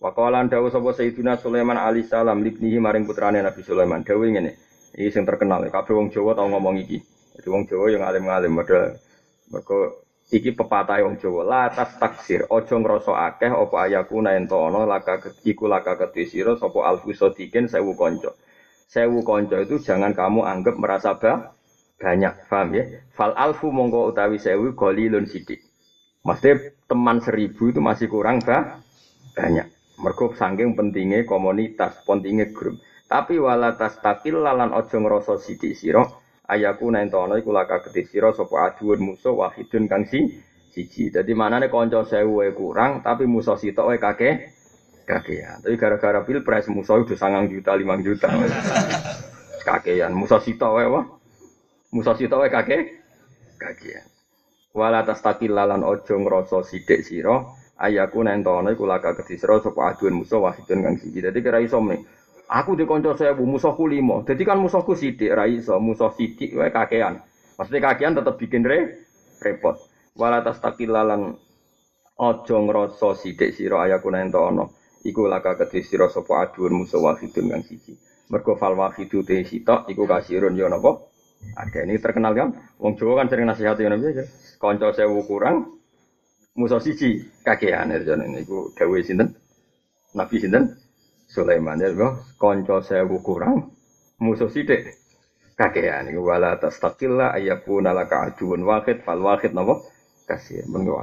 Wa qala dawuh sapa Sayyidina Sulaiman alaihi salam libnihi maring putrane Nabi Sulaiman dawuh ngene. Iki sing terkenal, kabeh wong Jawa tau ngomong iki. Jadi wong Jawa yang alim-alim padha mergo iki pepatah wong Jawa la tas taksir aja ngrasa akeh apa ayaku ento ana laka iku laka kedhe sira sapa alfu sadikin sewu kanca. Sewu kanca itu jangan kamu anggap merasa bah, banyak paham ya? Fal alfu mongko utawi sewu golilun sidik. Maksudnya teman seribu itu masih kurang bah, banyak. Mergo saking pentingnya komunitas pentingnya grup. Tapi wala tas takil lalan ojo ngrasa sidik sira ayaku nentono iku laka kedhi sira sapa aduun musuh wahidun kang si siji. Dadi manane kanca sewu kurang tapi musuh sitok wae kakek kakean. Tapi gara-gara pilpres musuh udah sangang juta, limang juta. (laughs) kakean musuh sitok wae wah. Musuh sitok wae kakek kakean. Wala tastakil lalan ojo ngrasa sithik sira ayaku nentono iku laka kedhi sira sapa aduun musuh wahidun kang siji. Dadi kira iso Aku di konco bu musuhku limo. Jadi kan musuhku sidik, rai so musuh sidik, wae kakean. Maksudnya kakean tetap bikin re, repot. Walatas takilalan ojo ngroso sidik siro ayaku nento ono. Iku laka kedhi sira sapa aduun musuh wahidun kang siji. Mergo fal wahidu te sitok iku kasirun yo napa? Ada ini terkenal kan? Wong Jawa kan sering nasihati ngono piye. Kanca sewu kurang musuh siji kakean erjane niku dawuh sinten? Nabi sinten? Sulaiman. Ya konco sewu kurang musuh sidik. Kakean iku wala tastaqilla ayyakuna laka aduun wahid fal wahid napa? Kasih mengko